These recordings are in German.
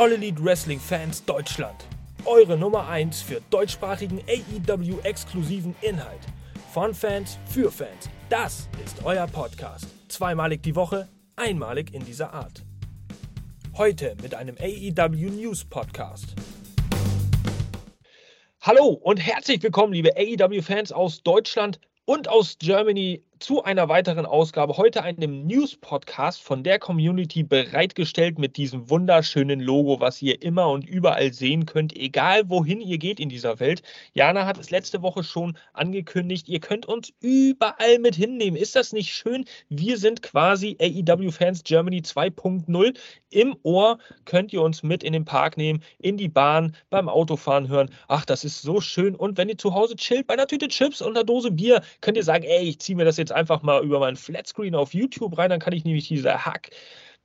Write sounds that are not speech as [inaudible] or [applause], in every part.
All Elite Wrestling Fans Deutschland. Eure Nummer 1 für deutschsprachigen AEW-exklusiven Inhalt. Von Fans für Fans. Das ist euer Podcast. Zweimalig die Woche, einmalig in dieser Art. Heute mit einem AEW News Podcast. Hallo und herzlich willkommen, liebe AEW-Fans aus Deutschland und aus Germany zu einer weiteren Ausgabe. Heute einem News-Podcast von der Community bereitgestellt mit diesem wunderschönen Logo, was ihr immer und überall sehen könnt, egal wohin ihr geht in dieser Welt. Jana hat es letzte Woche schon angekündigt, ihr könnt uns überall mit hinnehmen. Ist das nicht schön? Wir sind quasi AEW Fans Germany 2.0. Im Ohr könnt ihr uns mit in den Park nehmen, in die Bahn, beim Autofahren hören. Ach, das ist so schön. Und wenn ihr zu Hause chillt bei einer Tüte Chips und einer Dose Bier, könnt ihr sagen, ey, ich ziehe mir das jetzt jetzt einfach mal über meinen Flatscreen auf YouTube rein, dann kann ich nämlich diese Hack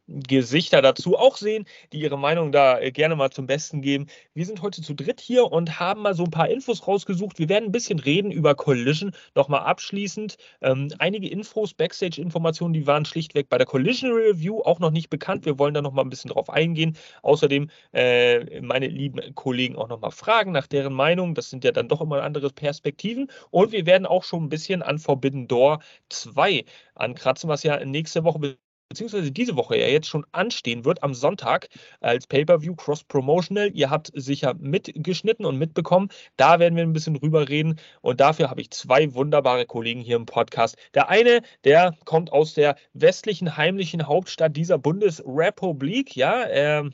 Gesichter dazu auch sehen, die ihre Meinung da äh, gerne mal zum Besten geben. Wir sind heute zu dritt hier und haben mal so ein paar Infos rausgesucht. Wir werden ein bisschen reden über Collision. Nochmal abschließend. Ähm, einige Infos, Backstage-Informationen, die waren schlichtweg bei der Collision Review auch noch nicht bekannt. Wir wollen da nochmal ein bisschen drauf eingehen. Außerdem äh, meine lieben Kollegen auch nochmal fragen nach deren Meinung. Das sind ja dann doch immer andere Perspektiven. Und wir werden auch schon ein bisschen an Forbidden Door 2 ankratzen, was ja nächste Woche beziehungsweise diese Woche ja jetzt schon anstehen wird, am Sonntag als Pay-Per-View Cross-Promotional. Ihr habt sicher mitgeschnitten und mitbekommen. Da werden wir ein bisschen drüber reden. Und dafür habe ich zwei wunderbare Kollegen hier im Podcast. Der eine, der kommt aus der westlichen heimlichen Hauptstadt dieser Bundesrepublik. Ja, er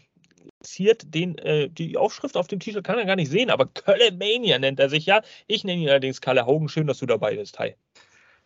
ziert den, äh, die Aufschrift auf dem T-Shirt kann er gar nicht sehen, aber Kölle Mania nennt er sich ja. Ich nenne ihn allerdings Kalle Hogan. Schön, dass du dabei bist. Hi.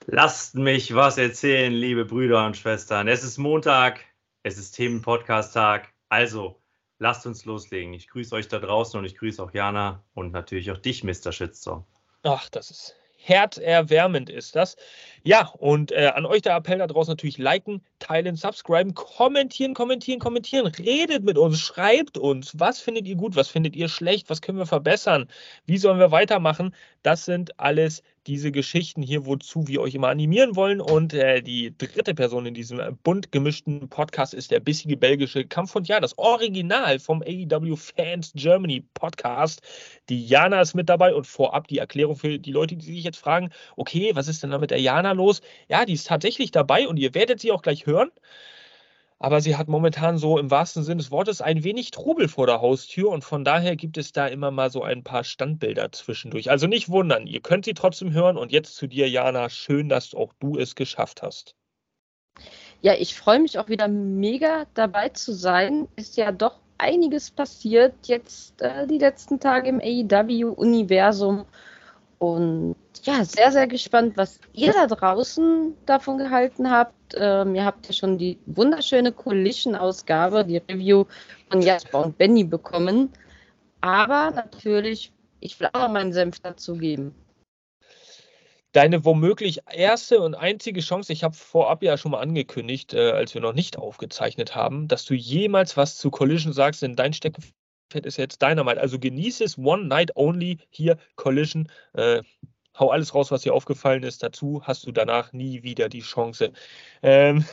Lasst mich was erzählen, liebe Brüder und Schwestern. Es ist Montag, es ist Themen-Podcast-Tag. Also, lasst uns loslegen. Ich grüße euch da draußen und ich grüße auch Jana und natürlich auch dich, Mr. Shitstorm. Ach, das ist herzerwärmend ist das. Ja, und äh, an euch der Appell da draußen natürlich liken, teilen, subscriben, kommentieren, kommentieren, kommentieren. Redet mit uns, schreibt uns, was findet ihr gut, was findet ihr schlecht, was können wir verbessern, wie sollen wir weitermachen. Das sind alles diese Geschichten hier, wozu wir euch immer animieren wollen. Und äh, die dritte Person in diesem bunt gemischten Podcast ist der bissige belgische Kampfhund. Ja, das Original vom AEW Fans Germany Podcast. Die Jana ist mit dabei und vorab die Erklärung für die Leute, die sich jetzt fragen, okay, was ist denn da mit der Jana los? Ja, die ist tatsächlich dabei und ihr werdet sie auch gleich hören aber sie hat momentan so im wahrsten Sinne des Wortes ein wenig Trubel vor der Haustür und von daher gibt es da immer mal so ein paar Standbilder zwischendurch. Also nicht wundern, ihr könnt sie trotzdem hören und jetzt zu dir, Jana, schön, dass auch du es geschafft hast. Ja, ich freue mich auch wieder mega dabei zu sein. Ist ja doch einiges passiert jetzt äh, die letzten Tage im AEW-Universum und ja, sehr, sehr gespannt, was ihr da draußen davon gehalten habt. Ähm, ihr habt ja schon die wunderschöne Collision-Ausgabe, die Review von Jasper und Benny bekommen. Aber natürlich, ich will auch meinen Senf dazugeben. Deine womöglich erste und einzige Chance, ich habe vorab ja schon mal angekündigt, äh, als wir noch nicht aufgezeichnet haben, dass du jemals was zu Collision sagst, denn dein Steckenpferd ist jetzt Dynamite. Also genieße es One Night Only hier, Collision. Äh, hau alles raus, was dir aufgefallen ist. Dazu hast du danach nie wieder die Chance. Ähm,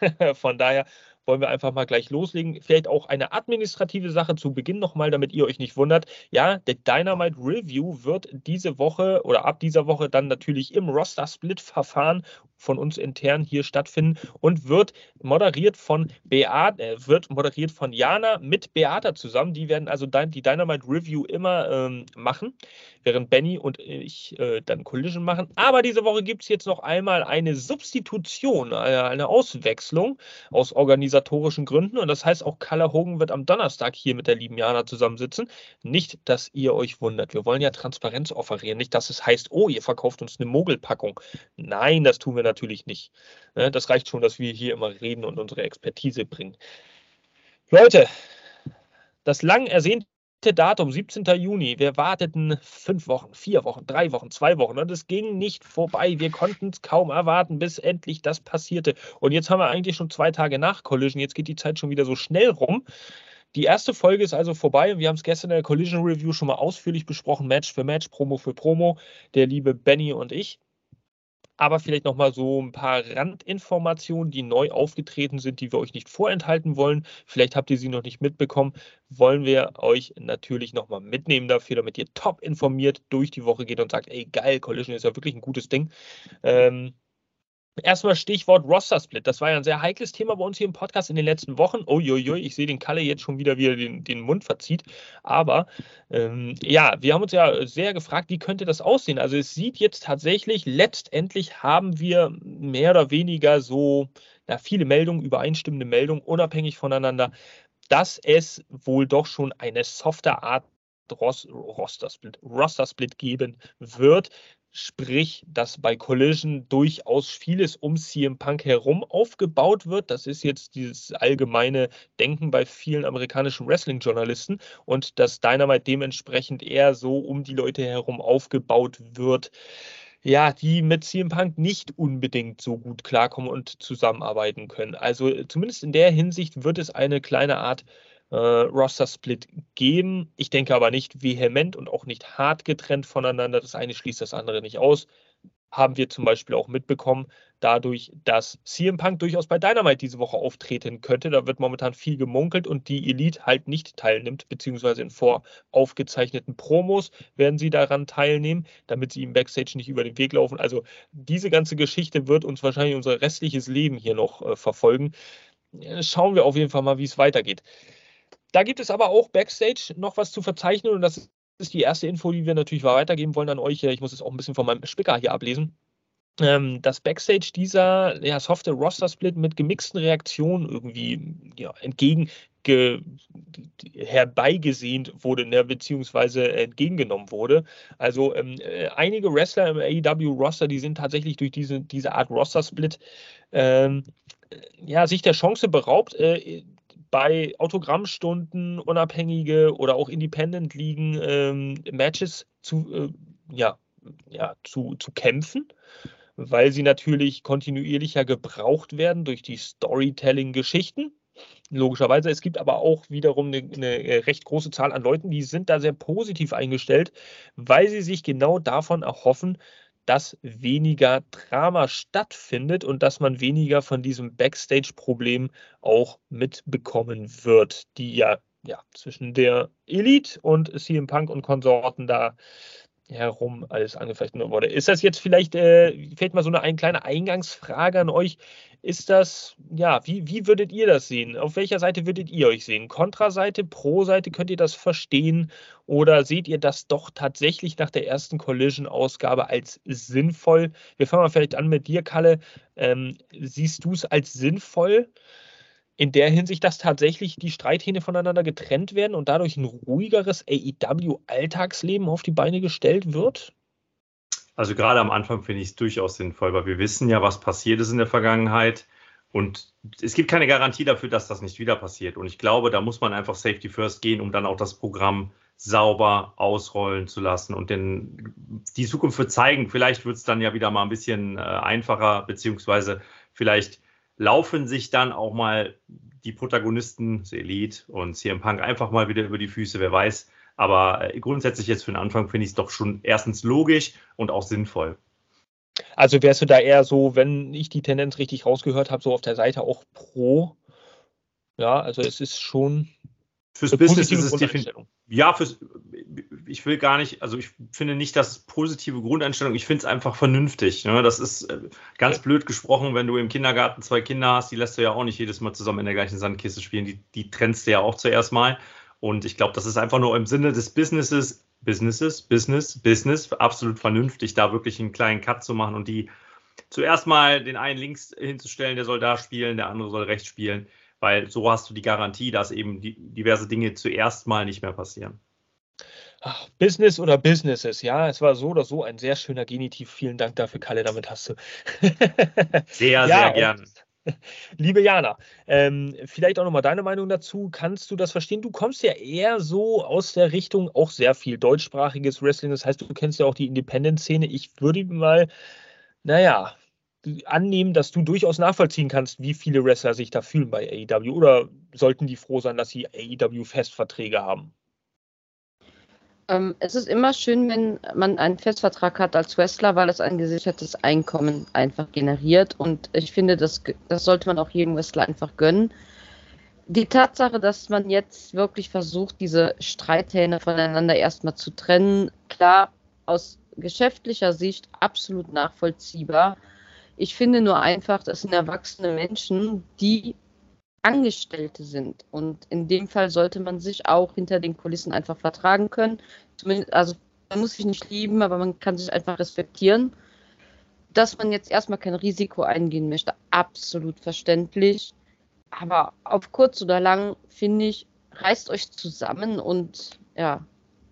[laughs] von daher wollen wir einfach mal gleich loslegen. Vielleicht auch eine administrative Sache zu Beginn nochmal, damit ihr euch nicht wundert. Ja, der Dynamite Review wird diese Woche oder ab dieser Woche dann natürlich im Roster-Split-Verfahren von uns intern hier stattfinden und wird moderiert von Beata, äh, wird moderiert von Jana mit Beata zusammen. Die werden also die Dynamite Review immer ähm, machen, während Benny und ich äh, dann Collision machen. Aber diese Woche gibt es jetzt noch einmal eine Substitution, eine, äh, eine Auswechslung aus organisatorischen Gründen. Und das heißt, auch Kalle Hogan wird am Donnerstag hier mit der lieben Jana zusammensitzen. Nicht, dass ihr euch wundert. Wir wollen ja Transparenz offerieren. Nicht, dass es heißt, oh, ihr verkauft uns eine Mogelpackung. Nein, das tun wir natürlich nicht. Ne, das reicht schon, dass wir hier immer reden und unsere Expertise bringen. Leute, das lang ersehnte Datum, 17. Juni. Wir warteten fünf Wochen, vier Wochen, drei Wochen, zwei Wochen und es ging nicht vorbei. Wir konnten es kaum erwarten, bis endlich das passierte. Und jetzt haben wir eigentlich schon zwei Tage nach Collision. Jetzt geht die Zeit schon wieder so schnell rum. Die erste Folge ist also vorbei und wir haben es gestern in der Collision Review schon mal ausführlich besprochen, Match für Match, Promo für Promo, der liebe Benny und ich. Aber vielleicht nochmal so ein paar Randinformationen, die neu aufgetreten sind, die wir euch nicht vorenthalten wollen. Vielleicht habt ihr sie noch nicht mitbekommen. Wollen wir euch natürlich nochmal mitnehmen dafür, damit ihr top informiert durch die Woche geht und sagt, ey geil, Collision ist ja wirklich ein gutes Ding. Ähm, Erstmal Stichwort Roster-Split. Das war ja ein sehr heikles Thema bei uns hier im Podcast in den letzten Wochen. Uiuiui, ich sehe den Kalle jetzt schon wieder, wie er den, den Mund verzieht. Aber ähm, ja, wir haben uns ja sehr gefragt, wie könnte das aussehen? Also es sieht jetzt tatsächlich, letztendlich haben wir mehr oder weniger so ja, viele Meldungen, übereinstimmende Meldungen, unabhängig voneinander, dass es wohl doch schon eine softer Art Roster-Split Roster -Split geben wird. Sprich, dass bei Collision durchaus vieles um CM Punk herum aufgebaut wird. Das ist jetzt dieses allgemeine Denken bei vielen amerikanischen Wrestling-Journalisten und dass Dynamite dementsprechend eher so um die Leute herum aufgebaut wird, ja, die mit CM Punk nicht unbedingt so gut klarkommen und zusammenarbeiten können. Also zumindest in der Hinsicht wird es eine kleine Art äh, Roster-Split geben. Ich denke aber nicht vehement und auch nicht hart getrennt voneinander. Das eine schließt das andere nicht aus. Haben wir zum Beispiel auch mitbekommen, dadurch, dass CM Punk durchaus bei Dynamite diese Woche auftreten könnte. Da wird momentan viel gemunkelt und die Elite halt nicht teilnimmt, beziehungsweise in voraufgezeichneten Promos werden sie daran teilnehmen, damit sie im Backstage nicht über den Weg laufen. Also diese ganze Geschichte wird uns wahrscheinlich unser restliches Leben hier noch äh, verfolgen. Schauen wir auf jeden Fall mal, wie es weitergeht. Da gibt es aber auch Backstage noch was zu verzeichnen und das ist die erste Info, die wir natürlich weitergeben wollen an euch. Ich muss es auch ein bisschen von meinem Spicker hier ablesen. Ähm, das Backstage dieser ja, softe Roster-Split mit gemixten Reaktionen irgendwie ja, entgegen herbeigesehnt wurde, ne, beziehungsweise entgegengenommen wurde. Also ähm, äh, einige Wrestler im AEW-Roster, die sind tatsächlich durch diese, diese Art Roster-Split ähm, ja, sich der Chance beraubt, äh, bei Autogrammstunden unabhängige oder auch Independent-Ligen ähm, Matches zu, äh, ja, ja, zu, zu kämpfen, weil sie natürlich kontinuierlicher gebraucht werden durch die Storytelling-Geschichten. Logischerweise. Es gibt aber auch wiederum eine, eine, recht große Zahl an Leuten, die sind da sehr positiv eingestellt, weil sie sich genau davon erhoffen, dass weniger Drama stattfindet und dass man weniger von diesem Backstage-Problem auch mitbekommen wird, die ja, ja zwischen der Elite und CM Punk und Konsorten da herum alles angefechtet wurde. Ist das jetzt vielleicht, äh, fällt mal so eine, eine kleine Eingangsfrage an euch, ist das, ja, wie, wie würdet ihr das sehen? Auf welcher Seite würdet ihr euch sehen? Kontraseite, Pro-Seite, könnt ihr das verstehen? Oder seht ihr das doch tatsächlich nach der ersten Collision-Ausgabe als sinnvoll? Wir fangen mal vielleicht an mit dir, Kalle. Ähm, siehst du es als sinnvoll? In der Hinsicht, dass tatsächlich die Streithähne voneinander getrennt werden und dadurch ein ruhigeres AEW-Alltagsleben auf die Beine gestellt wird? Also gerade am Anfang finde ich es durchaus sinnvoll, weil wir wissen ja, was passiert ist in der Vergangenheit. Und es gibt keine Garantie dafür, dass das nicht wieder passiert. Und ich glaube, da muss man einfach Safety First gehen, um dann auch das Programm sauber ausrollen zu lassen. Und denn die Zukunft wird zeigen, vielleicht wird es dann ja wieder mal ein bisschen äh, einfacher, beziehungsweise vielleicht laufen sich dann auch mal die Protagonisten, Elite und CM Punk, einfach mal wieder über die Füße, wer weiß. Aber äh, grundsätzlich jetzt für den Anfang finde ich es doch schon erstens logisch und auch sinnvoll. Also wärst du da eher so, wenn ich die Tendenz richtig rausgehört habe, so auf der Seite auch pro? Ja, also es ist schon. Fürs Business ist es definitiv. Ja, fürs, ich will gar nicht, also ich finde nicht, dass positive Grundeinstellung, ich finde es einfach vernünftig. Ne? Das ist äh, ganz blöd gesprochen, wenn du im Kindergarten zwei Kinder hast, die lässt du ja auch nicht jedes Mal zusammen in der gleichen Sandkiste spielen, die, die trennst du ja auch zuerst mal. Und ich glaube, das ist einfach nur im Sinne des Businesses, Businesses, Business, Business, absolut vernünftig, da wirklich einen kleinen Cut zu machen und die zuerst mal den einen links hinzustellen, der soll da spielen, der andere soll rechts spielen, weil so hast du die Garantie, dass eben die, diverse Dinge zuerst mal nicht mehr passieren. Ach, Business oder Businesses, ja, es war so oder so ein sehr schöner Genitiv. Vielen Dank dafür, Kalle, damit hast du. [laughs] [laughs] sehr, ja, sehr gern. [laughs] Liebe Jana, ähm, vielleicht auch nochmal deine Meinung dazu. Kannst du das verstehen? Du kommst ja eher so aus der Richtung auch sehr viel deutschsprachiges Wrestling. Das heißt, du kennst ja auch die Independent-Szene. Ich würde mal, naja, annehmen, dass du durchaus nachvollziehen kannst, wie viele Wrestler sich da fühlen bei AEW. Oder sollten die froh sein, dass sie AEW-Festverträge haben? Ähm, es ist immer schön, wenn man einen Festvertrag hat als Wrestler, weil es ein gesichertes Einkommen einfach generiert. Und ich finde, das, das sollte man auch jedem Wrestler einfach gönnen. Die Tatsache, dass man jetzt wirklich versucht, diese Streithähne voneinander erstmal zu trennen, klar, aus geschäftlicher Sicht absolut nachvollziehbar. Ich finde nur einfach, das sind erwachsene Menschen, die Angestellte sind. Und in dem Fall sollte man sich auch hinter den Kulissen einfach vertragen können. Zumindest, also man muss sich nicht lieben, aber man kann sich einfach respektieren. Dass man jetzt erstmal kein Risiko eingehen möchte, absolut verständlich. Aber auf kurz oder lang, finde ich, reißt euch zusammen und ja,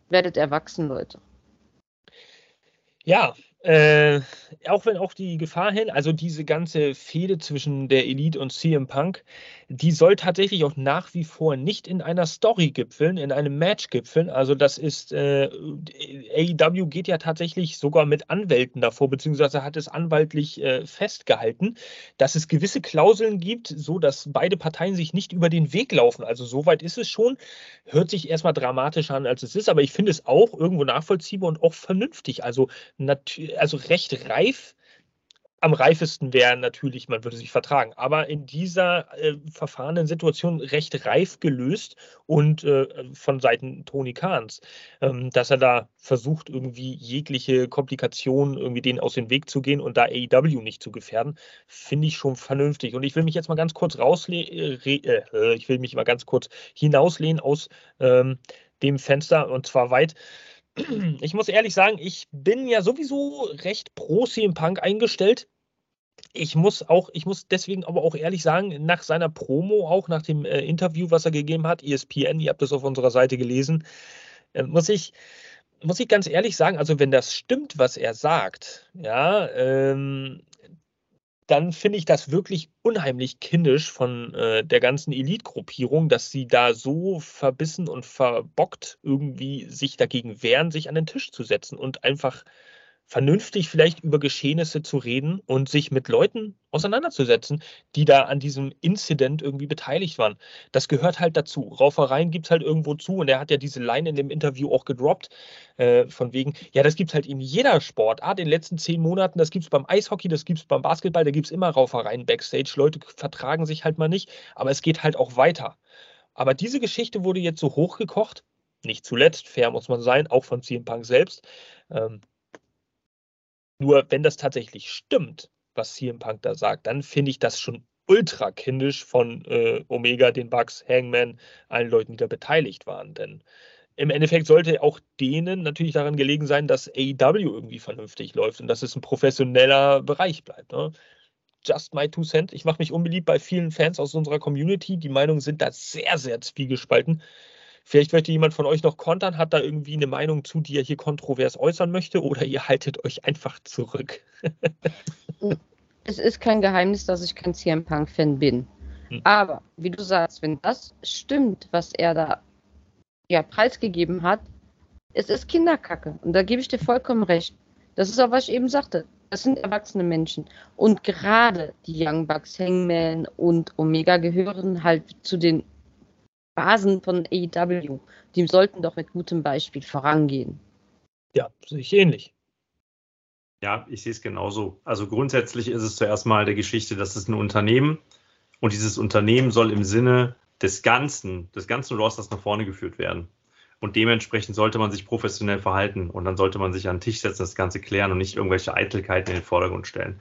werdet erwachsen, Leute. Ja, äh, auch wenn auch die Gefahr hin, also diese ganze Fehde zwischen der Elite und CM Punk, die soll tatsächlich auch nach wie vor nicht in einer Story gipfeln, in einem Match gipfeln. Also das ist, äh, AEW geht ja tatsächlich sogar mit Anwälten davor, beziehungsweise hat es anwaltlich äh, festgehalten, dass es gewisse Klauseln gibt, so dass beide Parteien sich nicht über den Weg laufen. Also soweit ist es schon. Hört sich erstmal dramatischer an, als es ist, aber ich finde es auch irgendwo nachvollziehbar und auch vernünftig. Also also recht reif. Am reifesten wäre natürlich, man würde sich vertragen, aber in dieser äh, verfahrenen Situation recht reif gelöst und äh, von Seiten Tony Kahns, ähm, dass er da versucht, irgendwie jegliche Komplikationen irgendwie denen aus dem Weg zu gehen und da AEW nicht zu gefährden, finde ich schon vernünftig. Und ich will mich jetzt mal ganz kurz rauslehnen, äh, äh, ich will mich mal ganz kurz hinauslehnen aus ähm, dem Fenster und zwar weit ich muss ehrlich sagen, ich bin ja sowieso recht pro CM Punk eingestellt. Ich muss auch, ich muss deswegen aber auch ehrlich sagen, nach seiner Promo, auch nach dem äh, Interview, was er gegeben hat, ESPN, ihr habt das auf unserer Seite gelesen, äh, muss ich, muss ich ganz ehrlich sagen, also wenn das stimmt, was er sagt, ja, ähm, dann finde ich das wirklich unheimlich kindisch von äh, der ganzen Elite-Gruppierung, dass sie da so verbissen und verbockt irgendwie sich dagegen wehren, sich an den Tisch zu setzen und einfach vernünftig vielleicht über Geschehnisse zu reden und sich mit Leuten auseinanderzusetzen, die da an diesem Incident irgendwie beteiligt waren. Das gehört halt dazu. Raufereien gibt es halt irgendwo zu und er hat ja diese Line in dem Interview auch gedroppt, äh, von wegen, ja, das gibt es halt in jeder Sportart in den letzten zehn Monaten, das gibt es beim Eishockey, das gibt es beim Basketball, da gibt es immer Raufereien backstage. Leute vertragen sich halt mal nicht, aber es geht halt auch weiter. Aber diese Geschichte wurde jetzt so hochgekocht, nicht zuletzt, fair muss man sein, auch von CM Punk selbst. Ähm, nur wenn das tatsächlich stimmt, was CM Punk da sagt, dann finde ich das schon ultra kindisch von äh, Omega, den Bugs, Hangman, allen Leuten, die da beteiligt waren. Denn im Endeffekt sollte auch denen natürlich daran gelegen sein, dass AEW irgendwie vernünftig läuft und dass es ein professioneller Bereich bleibt. Ne? Just my two cent. Ich mache mich unbeliebt bei vielen Fans aus unserer Community. Die Meinungen sind da sehr, sehr zwiegespalten. Vielleicht möchte jemand von euch noch kontern, hat da irgendwie eine Meinung zu, die er hier kontrovers äußern möchte, oder ihr haltet euch einfach zurück. [laughs] es ist kein Geheimnis, dass ich kein CM Punk-Fan bin. Hm. Aber, wie du sagst, wenn das stimmt, was er da ja, preisgegeben hat, es ist Kinderkacke. Und da gebe ich dir vollkommen recht. Das ist auch, was ich eben sagte. Das sind erwachsene Menschen. Und gerade die Young Bucks, Hangman und Omega gehören halt zu den Basen von AEW, die sollten doch mit gutem Beispiel vorangehen. Ja, sehe ich ähnlich. Ja, ich sehe es genauso. Also grundsätzlich ist es zuerst mal der Geschichte, das ist ein Unternehmen und dieses Unternehmen soll im Sinne des Ganzen, des ganzen Rosters nach vorne geführt werden. Und dementsprechend sollte man sich professionell verhalten und dann sollte man sich an den Tisch setzen, das Ganze klären und nicht irgendwelche Eitelkeiten in den Vordergrund stellen.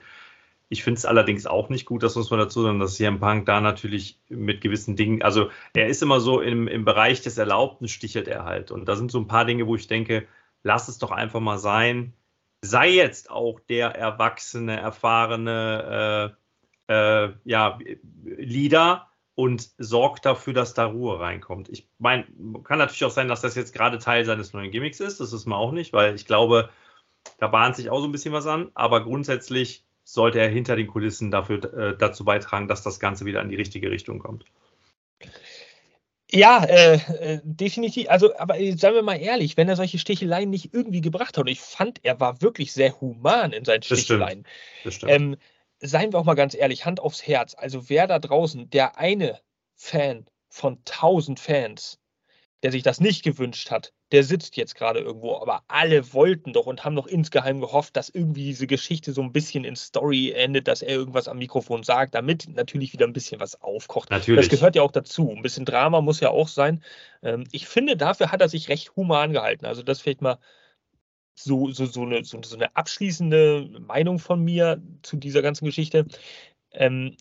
Ich finde es allerdings auch nicht gut, das muss man dazu sagen, dass CM Punk da natürlich mit gewissen Dingen, also er ist immer so im, im Bereich des Erlaubten, stichelt er halt. Und da sind so ein paar Dinge, wo ich denke, lass es doch einfach mal sein. Sei jetzt auch der erwachsene, erfahrene äh, äh, ja, Leader und sorgt dafür, dass da Ruhe reinkommt. Ich meine, kann natürlich auch sein, dass das jetzt gerade Teil seines neuen Gimmicks ist. Das ist mir auch nicht, weil ich glaube, da bahnt sich auch so ein bisschen was an. Aber grundsätzlich sollte er hinter den Kulissen dafür äh, dazu beitragen, dass das Ganze wieder in die richtige Richtung kommt. Ja, äh, äh, definitiv. Also, aber äh, seien wir mal ehrlich, wenn er solche Sticheleien nicht irgendwie gebracht hat, und ich fand, er war wirklich sehr human in seinen Sticheleien. Das stimmt. Das stimmt. Ähm, seien wir auch mal ganz ehrlich, Hand aufs Herz. Also, wer da draußen, der eine Fan von tausend Fans, der sich das nicht gewünscht hat, der sitzt jetzt gerade irgendwo. Aber alle wollten doch und haben doch insgeheim gehofft, dass irgendwie diese Geschichte so ein bisschen in Story endet, dass er irgendwas am Mikrofon sagt, damit natürlich wieder ein bisschen was aufkocht. Natürlich. Das gehört ja auch dazu. Ein bisschen Drama muss ja auch sein. Ähm, ich finde, dafür hat er sich recht human gehalten. Also das vielleicht mal so, so, so, eine, so, so eine abschließende Meinung von mir zu dieser ganzen Geschichte. Ähm,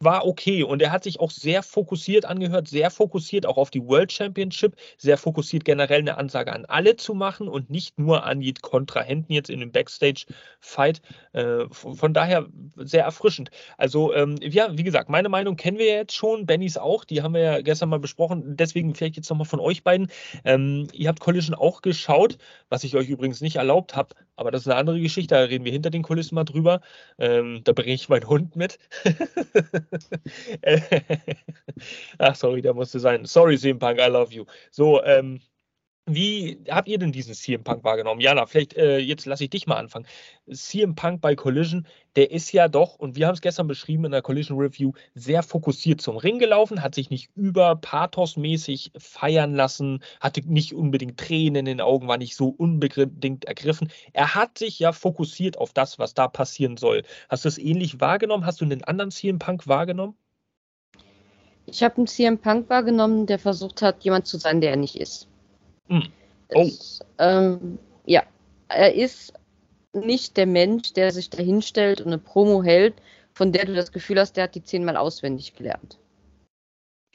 war okay und er hat sich auch sehr fokussiert angehört, sehr fokussiert auch auf die World Championship, sehr fokussiert generell eine Ansage an alle zu machen und nicht nur an die Kontrahenten jetzt in dem Backstage-Fight. Äh, von daher sehr erfrischend. Also ähm, ja, wie gesagt, meine Meinung kennen wir jetzt schon, Bennys auch, die haben wir ja gestern mal besprochen, deswegen vielleicht jetzt nochmal von euch beiden. Ähm, ihr habt Collision auch geschaut, was ich euch übrigens nicht erlaubt habe, aber das ist eine andere Geschichte, da reden wir hinter den Kulissen mal drüber. Ähm, da bringe ich meinen Hund mit. [laughs] [laughs] Ach, sorry, der musste sein. Sorry, CM Punk, I love you. So, ähm, wie habt ihr denn diesen CM Punk wahrgenommen? Jana, vielleicht äh, jetzt lasse ich dich mal anfangen. CM Punk bei Collision, der ist ja doch, und wir haben es gestern beschrieben in der Collision Review, sehr fokussiert zum Ring gelaufen, hat sich nicht über pathosmäßig feiern lassen, hatte nicht unbedingt Tränen in den Augen, war nicht so unbedingt ergriffen. Er hat sich ja fokussiert auf das, was da passieren soll. Hast du es ähnlich wahrgenommen? Hast du einen anderen CM Punk wahrgenommen? Ich habe einen CM Punk wahrgenommen, der versucht hat, jemand zu sein, der er nicht ist. Hm. Oh. Es, ähm, ja, er ist nicht der Mensch, der sich da hinstellt und eine Promo hält, von der du das Gefühl hast, der hat die zehnmal auswendig gelernt.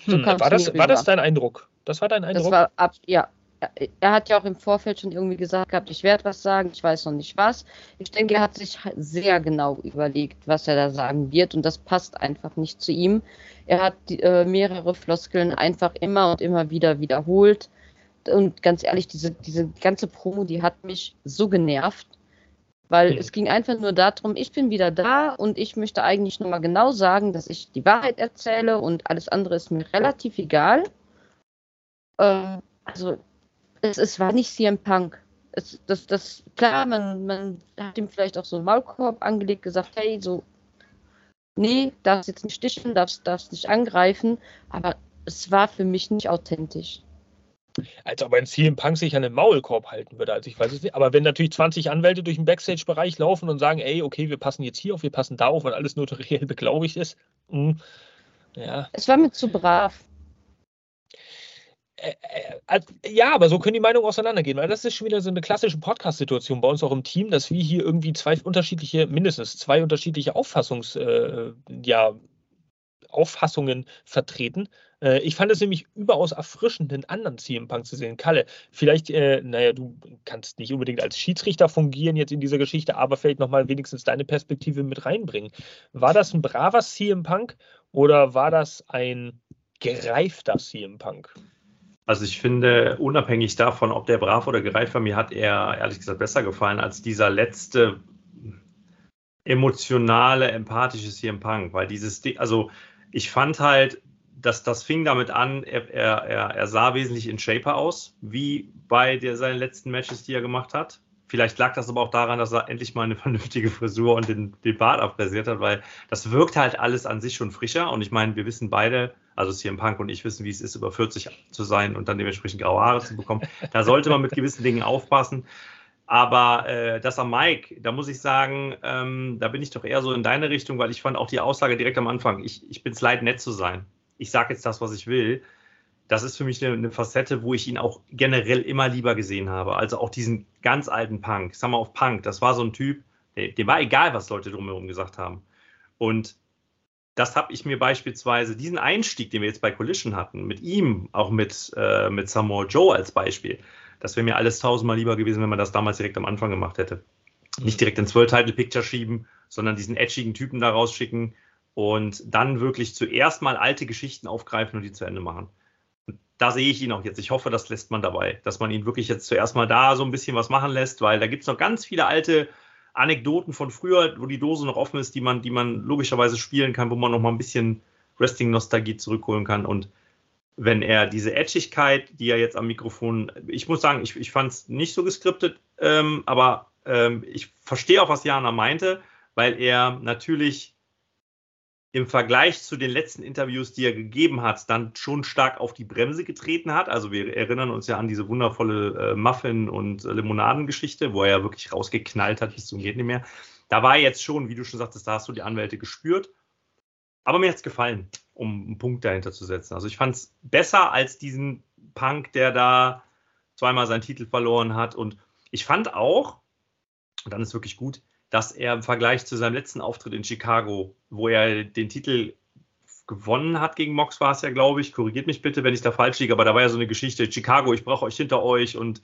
So hm, war, das, war das dein Eindruck? Das war dein Eindruck? Das war ab, ja. Er hat ja auch im Vorfeld schon irgendwie gesagt gehabt, ich werde was sagen, ich weiß noch nicht was. Ich denke, er hat sich sehr genau überlegt, was er da sagen wird und das passt einfach nicht zu ihm. Er hat die, äh, mehrere Floskeln einfach immer und immer wieder wiederholt und ganz ehrlich, diese, diese ganze Promo, die hat mich so genervt, weil mhm. es ging einfach nur darum, ich bin wieder da und ich möchte eigentlich nur mal genau sagen, dass ich die Wahrheit erzähle und alles andere ist mir relativ egal. Ähm, also, es, es war nicht CM Punk. Es, das, das, klar, man, man hat ihm vielleicht auch so einen Maulkorb angelegt, gesagt, hey, so, nee, darfst jetzt nicht stichen, darfst, darfst nicht angreifen, aber es war für mich nicht authentisch. Als ob ein CM Punk sich an den Maulkorb halten würde. Also ich weiß es nicht. Aber wenn natürlich 20 Anwälte durch den Backstage-Bereich laufen und sagen, ey, okay, wir passen jetzt hier auf, wir passen da auf, weil alles notariell [laughs] beglaubigt ist. Mh, hm, ja. Es war mir zu brav. Äh, äh, ja, aber so können die Meinungen auseinandergehen, weil das ist schon wieder so eine klassische Podcast-Situation bei uns auch im Team, dass wir hier irgendwie zwei unterschiedliche, mindestens zwei unterschiedliche Auffassungs, äh, ja, Auffassungen vertreten. Äh, ich fand es nämlich überaus erfrischend, einen anderen CM Punk zu sehen. Kalle, vielleicht, äh, naja, du kannst nicht unbedingt als Schiedsrichter fungieren jetzt in dieser Geschichte, aber vielleicht nochmal wenigstens deine Perspektive mit reinbringen. War das ein braver CM Punk oder war das ein gereifter CM Punk? Also ich finde, unabhängig davon, ob der brav oder gereift war, mir hat er ehrlich gesagt besser gefallen als dieser letzte emotionale, empathische CM Punk, weil dieses, also ich fand halt, dass das fing damit an, er, er, er sah wesentlich in Shaper aus, wie bei der, seinen letzten Matches, die er gemacht hat. Vielleicht lag das aber auch daran, dass er endlich mal eine [laughs] vernünftige Frisur und den, den Bart abrasiert hat, weil das wirkt halt alles an sich schon frischer. Und ich meine, wir wissen beide, also CM Punk und ich wissen, wie es ist, über 40 zu sein und dann dementsprechend graue Haare zu bekommen. Da sollte man mit gewissen Dingen aufpassen. Aber äh, das am Mike, da muss ich sagen, ähm, da bin ich doch eher so in deine Richtung, weil ich fand auch die Aussage direkt am Anfang, ich, ich bin es leid, nett zu sein. Ich sage jetzt das, was ich will. Das ist für mich eine, eine, Facette, wo ich ihn auch generell immer lieber gesehen habe. Also auch diesen ganz alten Punk. Mal auf Punk, das war so ein Typ, dem war egal, was Leute drumherum gesagt haben. Und das habe ich mir beispielsweise, diesen Einstieg, den wir jetzt bei Collision hatten, mit ihm, auch mit, äh, mit Samoa Joe als Beispiel, das wäre mir alles tausendmal lieber gewesen, wenn man das damals direkt am Anfang gemacht hätte. Nicht direkt ins World Title Picture schieben, sondern diesen edgigen Typen da rausschicken und dann wirklich zuerst mal alte Geschichten aufgreifen und die zu Ende machen. Da sehe ich ihn auch jetzt. Ich hoffe, das lässt man dabei, dass man ihn wirklich jetzt zuerst mal da so ein bisschen was machen lässt, weil da gibt es noch ganz viele alte Anekdoten von früher, wo die Dose noch offen ist, die man, die man logischerweise spielen kann, wo man noch mal ein bisschen Wrestling-Nostalgie zurückholen kann. Und wenn er diese Edgigkeit, die er jetzt am Mikrofon, ich muss sagen, ich, ich fand es nicht so geskriptet, ähm, aber ähm, ich verstehe auch, was Jana meinte, weil er natürlich im Vergleich zu den letzten Interviews, die er gegeben hat, dann schon stark auf die Bremse getreten hat. Also wir erinnern uns ja an diese wundervolle äh, Muffin- und äh, Limonadengeschichte, wo er ja wirklich rausgeknallt hat bis zum geht nicht mehr. Da war er jetzt schon, wie du schon sagtest, da hast du die Anwälte gespürt. Aber mir hat es gefallen, um einen Punkt dahinter zu setzen. Also ich fand es besser als diesen Punk, der da zweimal seinen Titel verloren hat. Und ich fand auch, und dann ist wirklich gut, dass er im Vergleich zu seinem letzten Auftritt in Chicago, wo er den Titel gewonnen hat gegen Mox, war es ja, glaube ich. Korrigiert mich bitte, wenn ich da falsch liege, aber da war ja so eine Geschichte: Chicago, ich brauche euch hinter euch und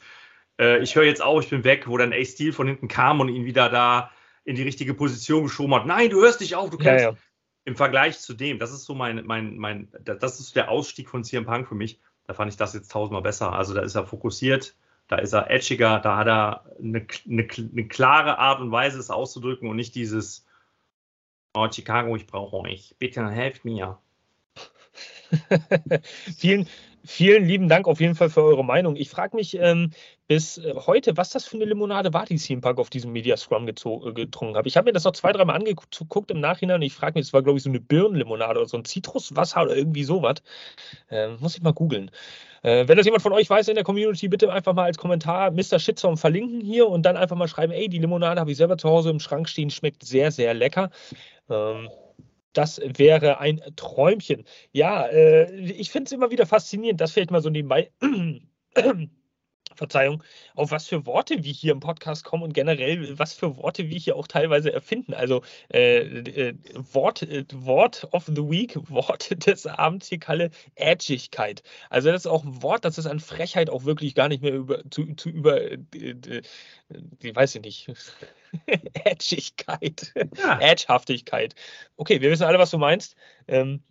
äh, ich höre jetzt auf, ich bin weg, wo dann Ace Steel von hinten kam und ihn wieder da in die richtige Position geschoben hat. Nein, du hörst dich auf, du kannst. Ja, ja. Im Vergleich zu dem, das ist so mein, mein, mein, das ist der Ausstieg von CM Punk für mich. Da fand ich das jetzt tausendmal besser. Also da ist er fokussiert, da ist er edgiger, da hat er eine, eine, eine klare Art und Weise, es auszudrücken und nicht dieses, oh Chicago, ich brauche euch, bitte helft mir. [laughs] vielen, vielen lieben Dank auf jeden Fall für eure Meinung. Ich frage mich ähm, bis äh, heute, was das für eine Limonade war, die CM Punk auf diesem Media Scrum äh, getrunken habe. Ich habe mir das noch zwei, dreimal angeguckt im Nachhinein und ich frage mich, es war glaube ich so eine Birnenlimonade oder so ein Zitruswasser oder irgendwie sowas. Äh, muss ich mal googeln. Äh, wenn das jemand von euch weiß in der Community, bitte einfach mal als Kommentar Mr. Shitstorm verlinken hier und dann einfach mal schreiben, ey, die Limonade habe ich selber zu Hause im Schrank stehen, schmeckt sehr, sehr lecker. Ähm, das wäre ein Träumchen. Ja, äh, ich finde es immer wieder faszinierend, das vielleicht mal so nebenbei. [clears throat] Verzeihung, auf was für Worte wir hier im Podcast kommen und generell, was für Worte wir hier auch teilweise erfinden. Also äh, äh, Wort, äh, Wort of the Week, [laughs] Wort des Abends hier, Kalle, Edgigkeit. Also das ist auch ein Wort, das ist an Frechheit auch wirklich gar nicht mehr über, zu, zu über, äh, äh, ich weiß ich nicht, [laughs] Edgigkeit, ja. Edgehaftigkeit. Okay, wir wissen alle, was du meinst. Ähm,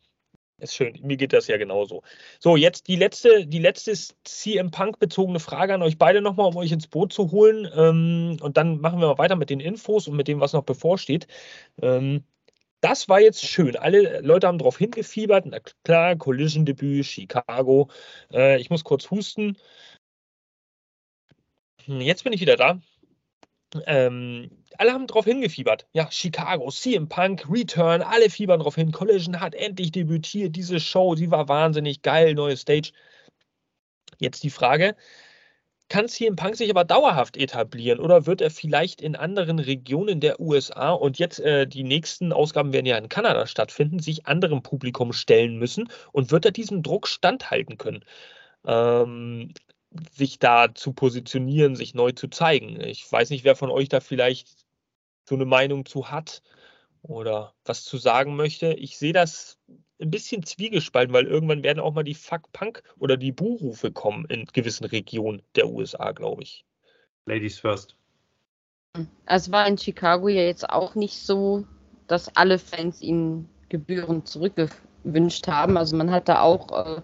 ist schön. Mir geht das ja genauso. So, jetzt die letzte, die letzte CM Punk-bezogene Frage an euch beide nochmal, um euch ins Boot zu holen. Ähm, und dann machen wir mal weiter mit den Infos und mit dem, was noch bevorsteht. Ähm, das war jetzt schön. Alle Leute haben darauf hingefiebert. Na klar, Collision-Debüt, Chicago. Äh, ich muss kurz husten. Hm, jetzt bin ich wieder da. Ähm, alle haben darauf hingefiebert. Ja, Chicago, CM Punk, Return, alle fiebern darauf hin. Collision hat endlich debütiert. Diese Show, die war wahnsinnig geil, neue Stage. Jetzt die Frage: Kann CM Punk sich aber dauerhaft etablieren oder wird er vielleicht in anderen Regionen der USA und jetzt äh, die nächsten Ausgaben werden ja in Kanada stattfinden, sich anderem Publikum stellen müssen und wird er diesem Druck standhalten können? Ähm, sich da zu positionieren, sich neu zu zeigen. Ich weiß nicht, wer von euch da vielleicht so eine Meinung zu hat oder was zu sagen möchte. Ich sehe das ein bisschen zwiegespalten, weil irgendwann werden auch mal die Fuck Punk oder die Buhrufe kommen in gewissen Regionen der USA, glaube ich. Ladies first. Es war in Chicago ja jetzt auch nicht so, dass alle Fans ihn gebührend zurückgewünscht haben. Also man hat da auch äh,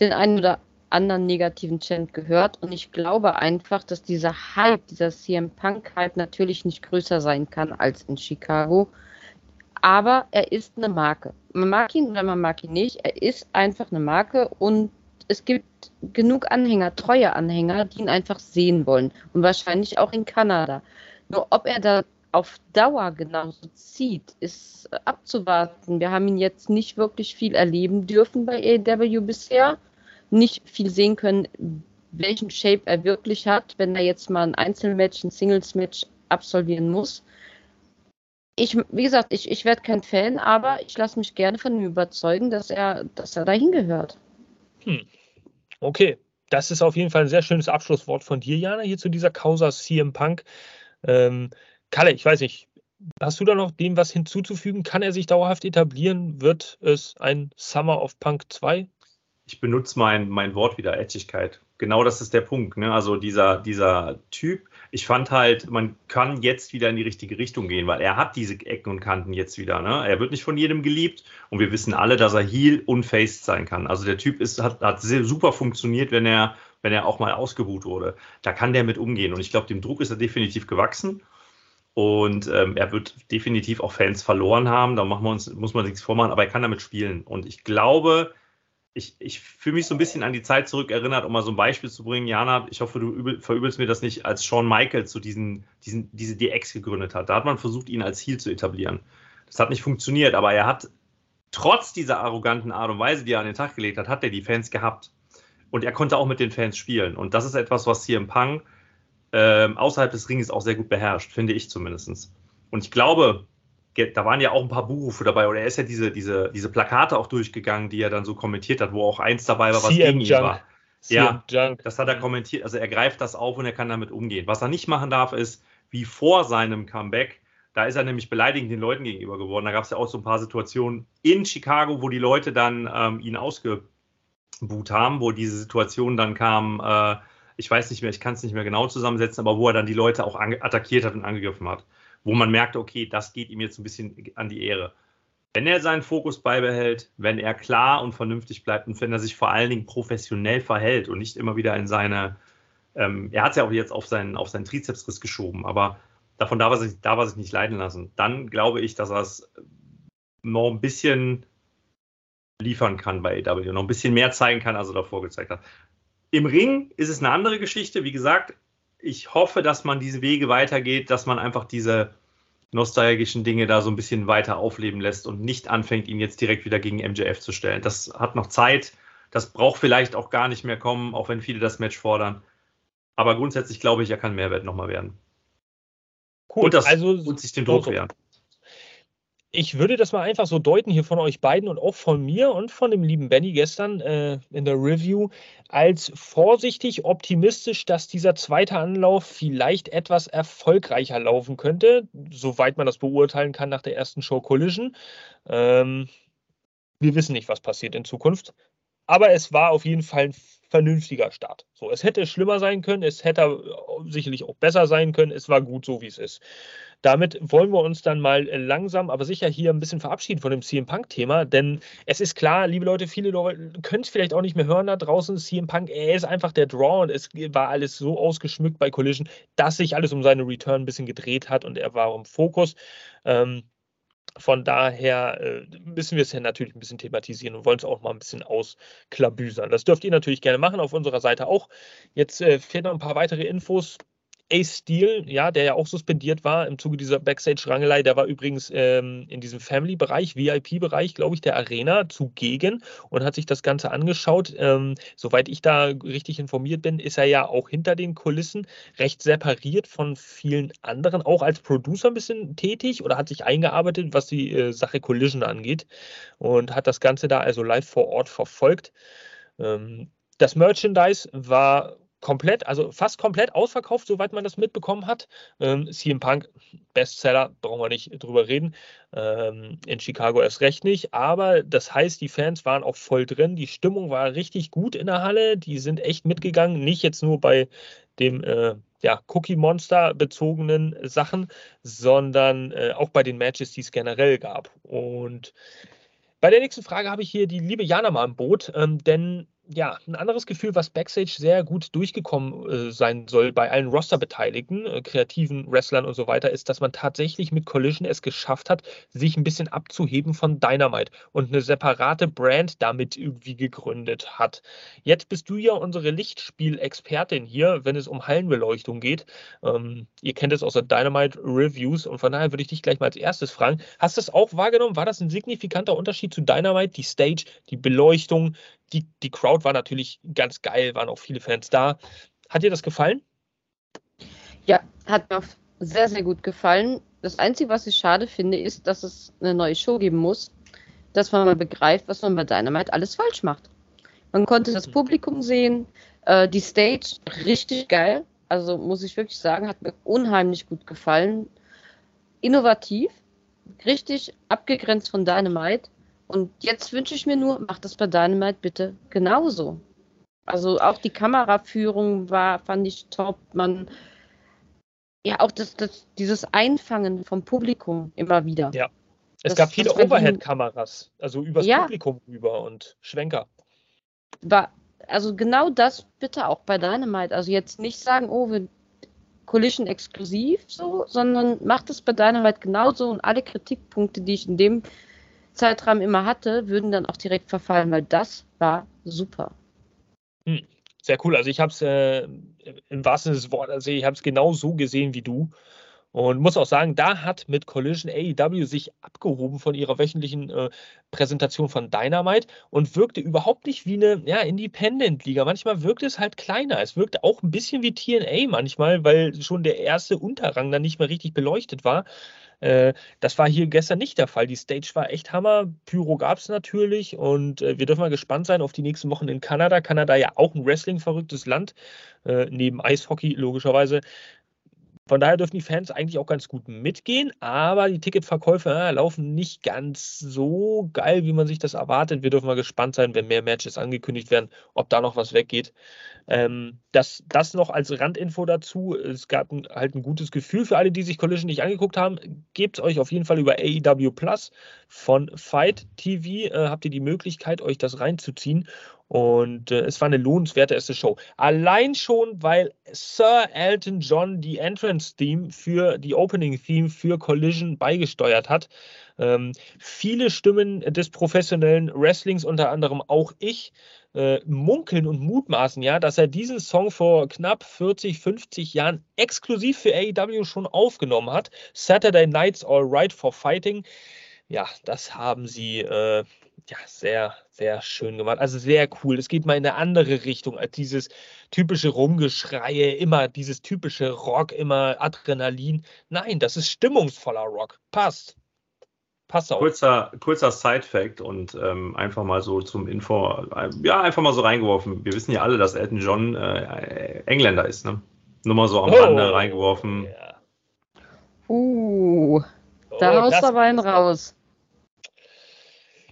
den einen oder anderen negativen Chant gehört und ich glaube einfach, dass dieser Hype, dieser CM Punk-Hype natürlich nicht größer sein kann als in Chicago. Aber er ist eine Marke. Man mag ihn oder man mag ihn nicht. Er ist einfach eine Marke und es gibt genug Anhänger, treue Anhänger, die ihn einfach sehen wollen. Und wahrscheinlich auch in Kanada. Nur ob er da auf Dauer genauso zieht, ist abzuwarten. Wir haben ihn jetzt nicht wirklich viel erleben dürfen bei AEW bisher nicht viel sehen können, welchen Shape er wirklich hat, wenn er jetzt mal ein Einzelmatch, ein Singles-Match absolvieren muss. Ich, wie gesagt, ich, ich werde kein Fan, aber ich lasse mich gerne von ihm überzeugen, dass er, dass er dahin gehört. Hm. Okay, das ist auf jeden Fall ein sehr schönes Abschlusswort von dir, Jana, hier zu dieser Causa CM Punk. Ähm, Kalle, ich weiß nicht, hast du da noch dem was hinzuzufügen? Kann er sich dauerhaft etablieren? Wird es ein Summer of Punk 2? Ich benutze mein, mein Wort wieder, Etchigkeit. Genau das ist der Punkt. Ne? Also dieser, dieser Typ, ich fand halt, man kann jetzt wieder in die richtige Richtung gehen, weil er hat diese Ecken und Kanten jetzt wieder. Ne? Er wird nicht von jedem geliebt und wir wissen alle, dass er Heal und Faced sein kann. Also der Typ ist, hat, hat sehr super funktioniert, wenn er, wenn er auch mal ausgebuht wurde. Da kann der mit umgehen und ich glaube, dem Druck ist er definitiv gewachsen. Und ähm, er wird definitiv auch Fans verloren haben. Da machen wir uns, muss man nichts vormachen, aber er kann damit spielen. Und ich glaube, ich, ich fühle mich so ein bisschen an die Zeit zurückerinnert, um mal so ein Beispiel zu bringen. Jana, ich hoffe, du übel, verübelst mir das nicht, als Shawn Michaels so diesen, diesen, diese DX gegründet hat. Da hat man versucht, ihn als Heel zu etablieren. Das hat nicht funktioniert, aber er hat trotz dieser arroganten Art und Weise, die er an den Tag gelegt hat, hat er die Fans gehabt. Und er konnte auch mit den Fans spielen. Und das ist etwas, was hier im Pang äh, außerhalb des Ringes auch sehr gut beherrscht, finde ich zumindest. Und ich glaube, da waren ja auch ein paar Buchrufe dabei, oder er ist ja diese, diese, diese Plakate auch durchgegangen, die er dann so kommentiert hat, wo auch eins dabei war, was CM gegen ihn war. CM ja, Junk. das hat er kommentiert. Also er greift das auf und er kann damit umgehen. Was er nicht machen darf, ist, wie vor seinem Comeback, da ist er nämlich beleidigend den Leuten gegenüber geworden. Da gab es ja auch so ein paar Situationen in Chicago, wo die Leute dann ähm, ihn ausgebuht haben, wo diese Situation dann kam, äh, ich weiß nicht mehr, ich kann es nicht mehr genau zusammensetzen, aber wo er dann die Leute auch attackiert hat und angegriffen hat. Wo man merkte, okay, das geht ihm jetzt ein bisschen an die Ehre. Wenn er seinen Fokus beibehält, wenn er klar und vernünftig bleibt und wenn er sich vor allen Dingen professionell verhält und nicht immer wieder in seine, ähm, er hat es ja auch jetzt auf seinen, auf seinen Trizepsriss geschoben, aber davon darf er, sich, darf er sich nicht leiden lassen. Dann glaube ich, dass er es noch ein bisschen liefern kann bei AW, noch ein bisschen mehr zeigen kann, als er davor gezeigt hat. Im Ring ist es eine andere Geschichte. Wie gesagt, ich hoffe, dass man diese Wege weitergeht, dass man einfach diese nostalgischen Dinge da so ein bisschen weiter aufleben lässt und nicht anfängt, ihn jetzt direkt wieder gegen MJF zu stellen. Das hat noch Zeit. Das braucht vielleicht auch gar nicht mehr kommen, auch wenn viele das Match fordern. Aber grundsätzlich glaube ich, er kann Mehrwert nochmal werden. Cool. Und das also, und sich den Druck so, wehren ich würde das mal einfach so deuten hier von euch beiden und auch von mir und von dem lieben Benny gestern äh, in der Review als vorsichtig optimistisch, dass dieser zweite Anlauf vielleicht etwas erfolgreicher laufen könnte, soweit man das beurteilen kann nach der ersten Show Collision. Ähm, wir wissen nicht, was passiert in Zukunft, aber es war auf jeden Fall ein vernünftiger Start. So, es hätte schlimmer sein können, es hätte sicherlich auch besser sein können, es war gut so, wie es ist. Damit wollen wir uns dann mal langsam, aber sicher hier ein bisschen verabschieden von dem CM Punk-Thema, denn es ist klar, liebe Leute, viele Leute können es vielleicht auch nicht mehr hören da draußen. CM Punk, er ist einfach der Draw und es war alles so ausgeschmückt bei Collision, dass sich alles um seine Return ein bisschen gedreht hat und er war im Fokus. Ähm, von daher äh, müssen wir es ja natürlich ein bisschen thematisieren und wollen es auch mal ein bisschen ausklabüsern. Das dürft ihr natürlich gerne machen auf unserer Seite auch. Jetzt äh, fehlen noch ein paar weitere Infos Ace Steel, ja, der ja auch suspendiert war im Zuge dieser Backstage-Rangelei, der war übrigens ähm, in diesem Family-Bereich, VIP-Bereich, glaube ich, der Arena zugegen und hat sich das Ganze angeschaut. Ähm, soweit ich da richtig informiert bin, ist er ja auch hinter den Kulissen recht separiert von vielen anderen, auch als Producer ein bisschen tätig oder hat sich eingearbeitet, was die äh, Sache Collision angeht und hat das Ganze da also live vor Ort verfolgt. Ähm, das Merchandise war komplett, also fast komplett ausverkauft, soweit man das mitbekommen hat. Ähm, CM Punk, Bestseller, brauchen wir nicht drüber reden. Ähm, in Chicago erst recht nicht. Aber das heißt, die Fans waren auch voll drin. Die Stimmung war richtig gut in der Halle. Die sind echt mitgegangen. Nicht jetzt nur bei dem äh, ja, Cookie-Monster bezogenen Sachen, sondern äh, auch bei den Matches, die es generell gab. Und bei der nächsten Frage habe ich hier die liebe Jana mal im Boot, ähm, denn ja, ein anderes Gefühl, was Backstage sehr gut durchgekommen äh, sein soll bei allen Roster-Beteiligten, äh, kreativen Wrestlern und so weiter, ist, dass man tatsächlich mit Collision es geschafft hat, sich ein bisschen abzuheben von Dynamite und eine separate Brand damit irgendwie gegründet hat. Jetzt bist du ja unsere Lichtspiel-Expertin hier, wenn es um Hallenbeleuchtung geht. Ähm, ihr kennt es aus der Dynamite Reviews und von daher würde ich dich gleich mal als erstes fragen. Hast du es auch wahrgenommen? War das ein signifikanter Unterschied zu Dynamite, die Stage, die Beleuchtung, die, die Crowd war natürlich ganz geil, waren auch viele Fans da. Hat dir das gefallen? Ja, hat mir sehr, sehr gut gefallen. Das Einzige, was ich schade finde, ist, dass es eine neue Show geben muss, dass man mal begreift, was man bei Dynamite alles falsch macht. Man konnte das mhm. Publikum sehen, äh, die Stage richtig geil. Also muss ich wirklich sagen, hat mir unheimlich gut gefallen. Innovativ, richtig abgegrenzt von Dynamite. Und jetzt wünsche ich mir nur, macht das bei Dynamite bitte genauso. Also auch die Kameraführung war, fand ich top. Man, ja, auch das, das, dieses Einfangen vom Publikum immer wieder. Ja. Es das, gab viele Overhead-Kameras, also übers ja. Publikum rüber und Schwenker. War, also genau das bitte auch bei Dynamite. Also jetzt nicht sagen, oh, wir Collision exklusiv so, sondern macht es bei Dynamite genauso und alle Kritikpunkte, die ich in dem Zeitrahmen immer hatte, würden dann auch direkt verfallen, weil das war super. Hm, sehr cool. Also ich habe es äh, im wahrsten Sinne des Wortes, also ich habe es genau so gesehen wie du. Und muss auch sagen, da hat mit Collision AEW sich abgehoben von ihrer wöchentlichen äh, Präsentation von Dynamite und wirkte überhaupt nicht wie eine ja, Independent-Liga. Manchmal wirkte es halt kleiner. Es wirkte auch ein bisschen wie TNA manchmal, weil schon der erste Unterrang dann nicht mehr richtig beleuchtet war. Äh, das war hier gestern nicht der Fall. Die Stage war echt Hammer. Pyro gab es natürlich und äh, wir dürfen mal gespannt sein auf die nächsten Wochen in Kanada. Kanada ja auch ein Wrestling-verrücktes Land, äh, neben Eishockey logischerweise. Von daher dürfen die Fans eigentlich auch ganz gut mitgehen, aber die Ticketverkäufe äh, laufen nicht ganz so geil, wie man sich das erwartet. Wir dürfen mal gespannt sein, wenn mehr Matches angekündigt werden, ob da noch was weggeht. Ähm, das, das noch als Randinfo dazu. Es gab ein, halt ein gutes Gefühl für alle, die sich Collision nicht angeguckt haben. Gebt es euch auf jeden Fall über AEW Plus von Fight TV. Äh, habt ihr die Möglichkeit, euch das reinzuziehen. Und äh, es war eine lohnenswerte erste Show. Allein schon, weil Sir Elton John die Entrance-Theme für die Opening-Theme für Collision beigesteuert hat. Ähm, viele Stimmen des professionellen Wrestlings, unter anderem auch ich, äh, munkeln und mutmaßen ja, dass er diesen Song vor knapp 40, 50 Jahren exklusiv für AEW schon aufgenommen hat. Saturday Nights All Right for Fighting. Ja, das haben sie äh, ja, sehr, sehr schön gemacht. Also sehr cool. Es geht mal in eine andere Richtung als dieses typische Rumgeschreie, immer dieses typische Rock, immer Adrenalin. Nein, das ist stimmungsvoller Rock. Passt. Passt auch. Kurzer, kurzer Side-Fact und ähm, einfach mal so zum Info, äh, ja, einfach mal so reingeworfen. Wir wissen ja alle, dass Elton John äh, Engländer ist, ne? Nur mal so am oh, Rande reingeworfen. Ja. Uh, da oh, haust du aber einen raus.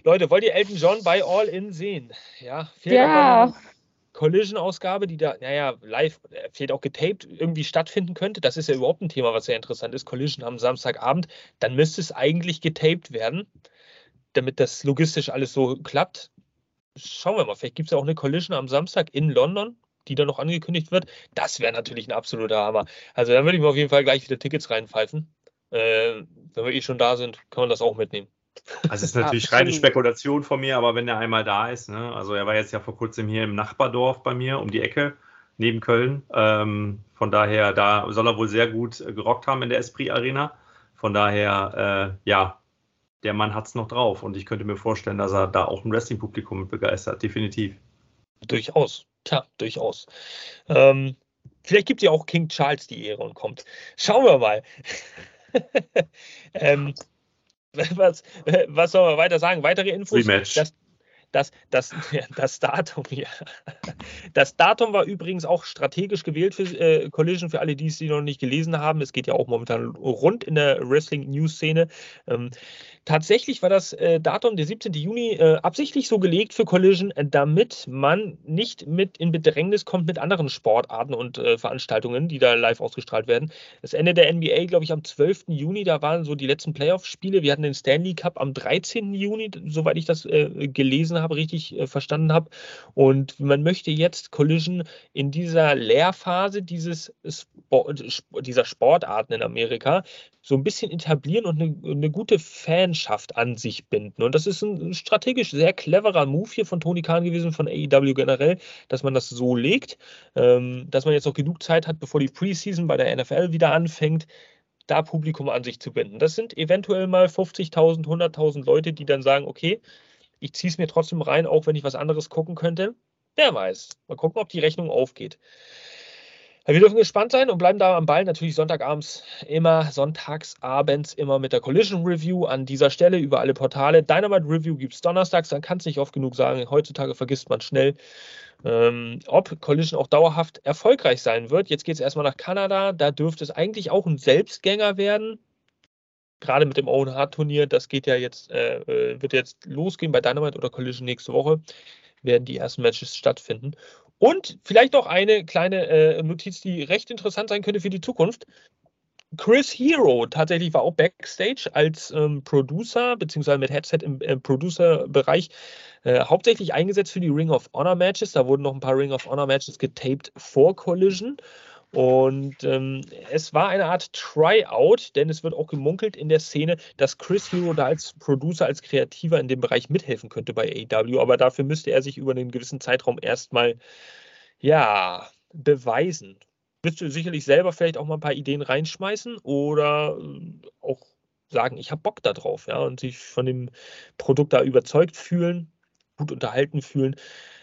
Leute, wollt ihr Elton John bei All In sehen? Ja. ja. Collision-Ausgabe, die da, naja, live, äh, vielleicht auch getaped irgendwie stattfinden könnte. Das ist ja überhaupt ein Thema, was sehr interessant ist. Collision am Samstagabend, dann müsste es eigentlich getaped werden, damit das logistisch alles so klappt. Schauen wir mal, vielleicht gibt es ja auch eine Collision am Samstag in London, die da noch angekündigt wird. Das wäre natürlich ein absoluter Hammer. Also dann würde ich mir auf jeden Fall gleich wieder Tickets reinpfeifen. Äh, wenn wir eh schon da sind, kann man das auch mitnehmen. Also es ist [laughs] natürlich reine Spekulation von mir, aber wenn er einmal da ist, ne? also er war jetzt ja vor kurzem hier im Nachbardorf bei mir um die Ecke neben Köln. Ähm, von daher, da soll er wohl sehr gut äh, gerockt haben in der Esprit Arena. Von daher, äh, ja, der Mann hat es noch drauf und ich könnte mir vorstellen, dass er da auch ein Wrestling-Publikum mit begeistert, definitiv. Durchaus, tja, durchaus. Ähm, vielleicht gibt ja auch King Charles die Ehre und kommt. Schauen wir mal. [laughs] ähm, [laughs] was, was soll man weiter sagen? Weitere Infos? Rematch. Das, das, das, [laughs] das Datum, ja. Das Datum war übrigens auch strategisch gewählt für äh, Collision, für alle, die es noch nicht gelesen haben. Es geht ja auch momentan rund in der Wrestling-News-Szene. Ähm, tatsächlich war das äh, Datum, der 17. Juni, äh, absichtlich so gelegt für Collision, damit man nicht mit in Bedrängnis kommt mit anderen Sportarten und äh, Veranstaltungen, die da live ausgestrahlt werden. Das Ende der NBA, glaube ich, am 12. Juni, da waren so die letzten Playoff-Spiele. Wir hatten den Stanley Cup am 13. Juni, soweit ich das äh, gelesen gelesen habe, richtig äh, verstanden habe. Und man möchte jetzt Collision in dieser Lehrphase dieses Sport, dieser Sportarten in Amerika so ein bisschen etablieren und eine, eine, gute Fanschaft an sich binden. Und das ist ein strategisch sehr cleverer Move hier von Tony Khan gewesen, von AEW generell, dass man das so legt, ähm, dass man jetzt noch genug Zeit hat, bevor die Preseason bei der NFL wieder anfängt, da Publikum an sich zu binden. Das sind eventuell mal 50.000, 100.000 Leute, die dann sagen, okay, ich ziehe es mir trotzdem rein, auch wenn ich was anderes gucken könnte. Wer weiß. Mal gucken, ob die Rechnung aufgeht. Wir dürfen gespannt sein und bleiben da am Ball. Natürlich Sonntagabends immer, sonntagsabends immer mit der Collision Review an dieser Stelle über alle Portale. Dynamite Review gibt es donnerstags, dann kann es nicht oft genug sagen. Heutzutage vergisst man schnell, ähm, ob Collision auch dauerhaft erfolgreich sein wird. Jetzt geht es erstmal nach Kanada. Da dürfte es eigentlich auch ein Selbstgänger werden gerade mit dem Owen Hart Turnier, das geht ja jetzt, äh, äh, wird jetzt losgehen bei Dynamite oder Collision nächste Woche, werden die ersten Matches stattfinden. Und vielleicht noch eine kleine äh, Notiz, die recht interessant sein könnte für die Zukunft. Chris Hero tatsächlich war auch Backstage als ähm, Producer, beziehungsweise mit Headset im äh, Producer-Bereich, äh, hauptsächlich eingesetzt für die Ring of Honor Matches. Da wurden noch ein paar Ring of Honor Matches getaped vor Collision. Und ähm, es war eine Art Tryout, denn es wird auch gemunkelt in der Szene, dass Chris Hero da als Producer, als Kreativer in dem Bereich mithelfen könnte bei AEW, aber dafür müsste er sich über einen gewissen Zeitraum erstmal, ja, beweisen. wirst du sicherlich selber vielleicht auch mal ein paar Ideen reinschmeißen oder äh, auch sagen, ich habe Bock da drauf, ja, und sich von dem Produkt da überzeugt fühlen, gut unterhalten fühlen.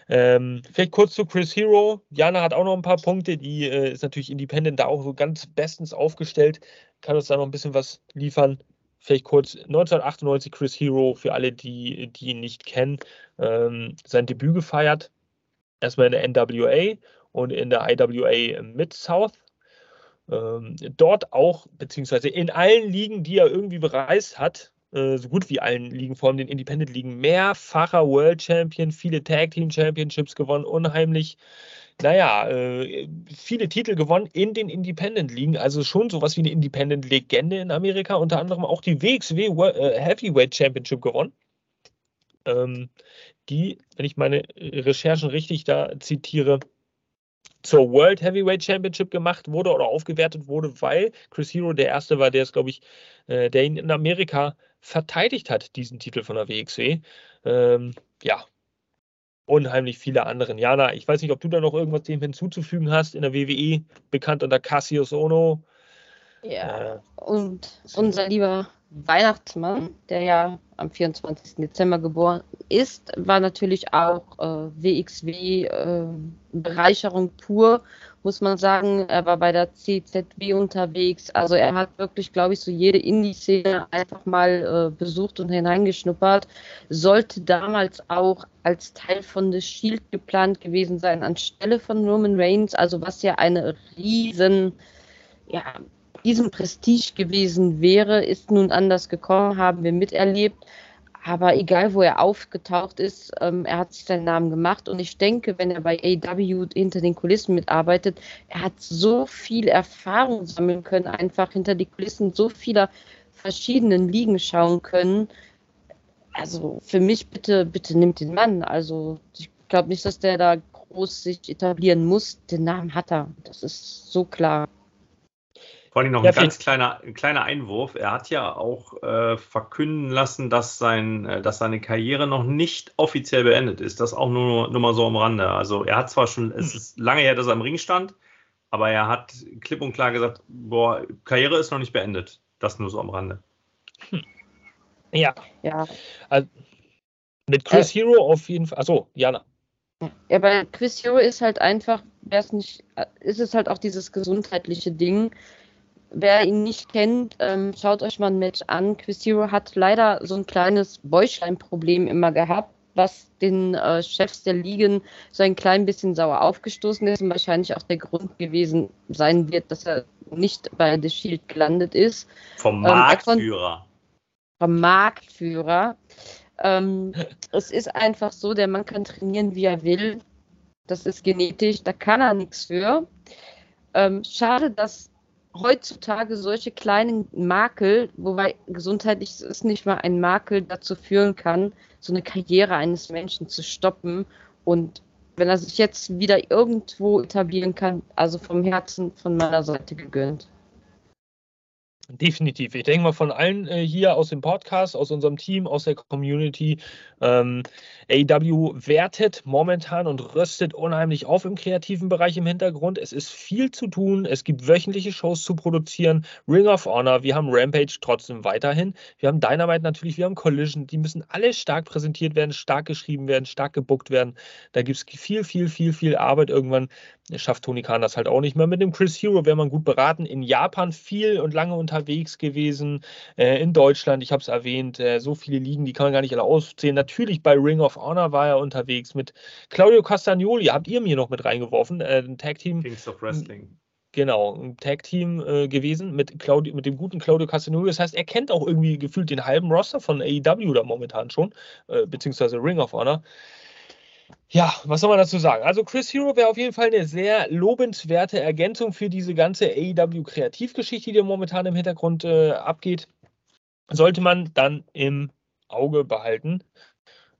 Ähm, vielleicht kurz zu Chris Hero. Jana hat auch noch ein paar Punkte, die äh, ist natürlich Independent da auch so ganz bestens aufgestellt, kann uns da noch ein bisschen was liefern. Vielleicht kurz 1998 Chris Hero für alle, die, die ihn nicht kennen, ähm, sein Debüt gefeiert. Erstmal in der NWA und in der IWA Mid-South. Ähm, dort auch, beziehungsweise in allen Ligen, die er irgendwie bereist hat, äh, so gut wie allen Ligen, vor allem den Independent-Ligen, mehrfacher World Champion, viele Tag Team Championships gewonnen, unheimlich, naja, äh, viele Titel gewonnen in den Independent-Ligen, also schon sowas wie eine Independent-Legende in Amerika, unter anderem auch die WXW äh, Heavyweight Championship gewonnen. Ähm, die, wenn ich meine Recherchen richtig da zitiere, zur World Heavyweight Championship gemacht wurde oder aufgewertet wurde, weil Chris Hero der Erste war, der es, glaube ich, äh, der ihn in Amerika verteidigt hat, diesen Titel von der WXW. Ähm, ja, unheimlich viele anderen. Jana, ich weiß nicht, ob du da noch irgendwas dem hinzuzufügen hast in der WWE, bekannt unter Cassius Ono. Ja, äh, und unser lieber Weihnachtsmann, der ja am 24. Dezember geboren ist, war natürlich auch äh, WXW äh, Bereicherung pur, muss man sagen. Er war bei der CZW unterwegs. Also er hat wirklich, glaube ich, so jede Indie-Szene einfach mal äh, besucht und hineingeschnuppert. Sollte damals auch als Teil von The Shield geplant gewesen sein, anstelle von Roman Reigns. Also was ja eine riesen ja, diesem Prestige gewesen wäre, ist nun anders gekommen, haben wir miterlebt. Aber egal, wo er aufgetaucht ist, ähm, er hat sich seinen Namen gemacht. Und ich denke, wenn er bei AW hinter den Kulissen mitarbeitet, er hat so viel Erfahrung sammeln können, einfach hinter die Kulissen so vieler verschiedenen Ligen schauen können. Also für mich bitte, bitte nimmt den Mann. Also ich glaube nicht, dass der da groß sich etablieren muss. Den Namen hat er. Das ist so klar. Vor allem noch ja, ein ganz kleiner, ein kleiner Einwurf. Er hat ja auch äh, verkünden lassen, dass, sein, äh, dass seine Karriere noch nicht offiziell beendet ist. Das auch nur, nur mal so am Rande. Also er hat zwar schon, es hm. ist lange her, dass er im Ring stand, aber er hat klipp und klar gesagt, boah, Karriere ist noch nicht beendet. Das nur so am Rande. Hm. Ja. Ja. Also, mit Chris äh, Hero auf jeden Fall. Achso, Jana. Ja, bei Chris Hero ist halt einfach, wäre es nicht, äh, ist es halt auch dieses gesundheitliche Ding Wer ihn nicht kennt, ähm, schaut euch mal ein Match an. Chris Hero hat leider so ein kleines Bäuchlein-Problem immer gehabt, was den äh, Chefs der Ligen so ein klein bisschen sauer aufgestoßen ist und wahrscheinlich auch der Grund gewesen sein wird, dass er nicht bei The Shield gelandet ist. Vom Marktführer. Ähm, vom Marktführer. Ähm, [laughs] es ist einfach so, der Mann kann trainieren, wie er will. Das ist genetisch, da kann er nichts für. Ähm, schade, dass heutzutage solche kleinen Makel, wobei gesundheitlich ist nicht mal ein Makel, dazu führen kann, so eine Karriere eines Menschen zu stoppen. Und wenn er sich jetzt wieder irgendwo etablieren kann, also vom Herzen von meiner Seite gegönnt. Definitiv. Ich denke mal von allen äh, hier aus dem Podcast, aus unserem Team, aus der Community. Ähm, AW wertet momentan und röstet unheimlich auf im kreativen Bereich im Hintergrund. Es ist viel zu tun. Es gibt wöchentliche Shows zu produzieren. Ring of Honor, wir haben Rampage trotzdem weiterhin. Wir haben Dynamite natürlich, wir haben Collision. Die müssen alle stark präsentiert werden, stark geschrieben werden, stark gebuckt werden. Da gibt es viel, viel, viel, viel Arbeit. Irgendwann schafft Tony Khan das halt auch nicht mehr. Mit dem Chris Hero wäre man gut beraten. In Japan viel und lange unter unterwegs gewesen, äh, in Deutschland, ich habe es erwähnt, äh, so viele Ligen, die kann man gar nicht alle aufzählen. Natürlich bei Ring of Honor war er unterwegs mit Claudio Castagnoli, habt ihr mir noch mit reingeworfen, äh, ein Tag-Team. Kings of Wrestling. Genau, ein Tag-Team äh, gewesen mit, Claudio, mit dem guten Claudio Castagnoli. Das heißt, er kennt auch irgendwie gefühlt den halben Roster von AEW da momentan schon, äh, beziehungsweise Ring of Honor. Ja, was soll man dazu sagen? Also Chris Hero wäre auf jeden Fall eine sehr lobenswerte Ergänzung für diese ganze AEW-Kreativgeschichte, die momentan im Hintergrund äh, abgeht. Sollte man dann im Auge behalten,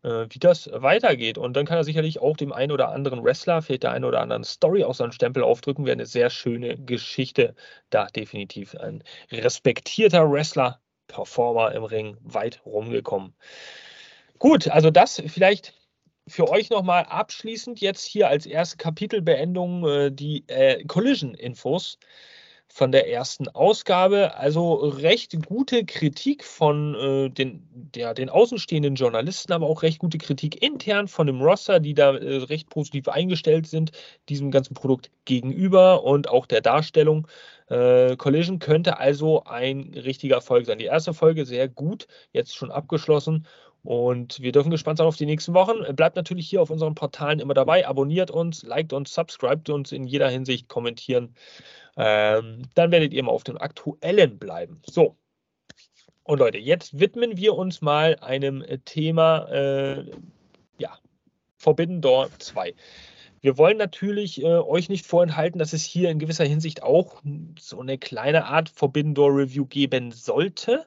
äh, wie das weitergeht. Und dann kann er sicherlich auch dem einen oder anderen Wrestler, vielleicht der einen oder anderen Story auch seinen Stempel aufdrücken. Wäre eine sehr schöne Geschichte. Da definitiv ein respektierter Wrestler, Performer im Ring weit rumgekommen. Gut, also das vielleicht für euch nochmal abschließend jetzt hier als erste Kapitelbeendung äh, die äh, Collision-Infos von der ersten Ausgabe. Also recht gute Kritik von äh, den, der, den außenstehenden Journalisten, aber auch recht gute Kritik intern von dem Roster, die da äh, recht positiv eingestellt sind, diesem ganzen Produkt gegenüber und auch der Darstellung. Äh, Collision könnte also ein richtiger Erfolg sein. Die erste Folge sehr gut, jetzt schon abgeschlossen. Und wir dürfen gespannt sein auf die nächsten Wochen. Bleibt natürlich hier auf unseren Portalen immer dabei. Abonniert uns, liked uns, subscribt uns in jeder Hinsicht, kommentieren. Ähm, dann werdet ihr immer auf dem Aktuellen bleiben. So. Und Leute, jetzt widmen wir uns mal einem Thema, äh, ja, Forbidden Door 2. Wir wollen natürlich äh, euch nicht vorenthalten, dass es hier in gewisser Hinsicht auch so eine kleine Art Forbidden Door Review geben sollte.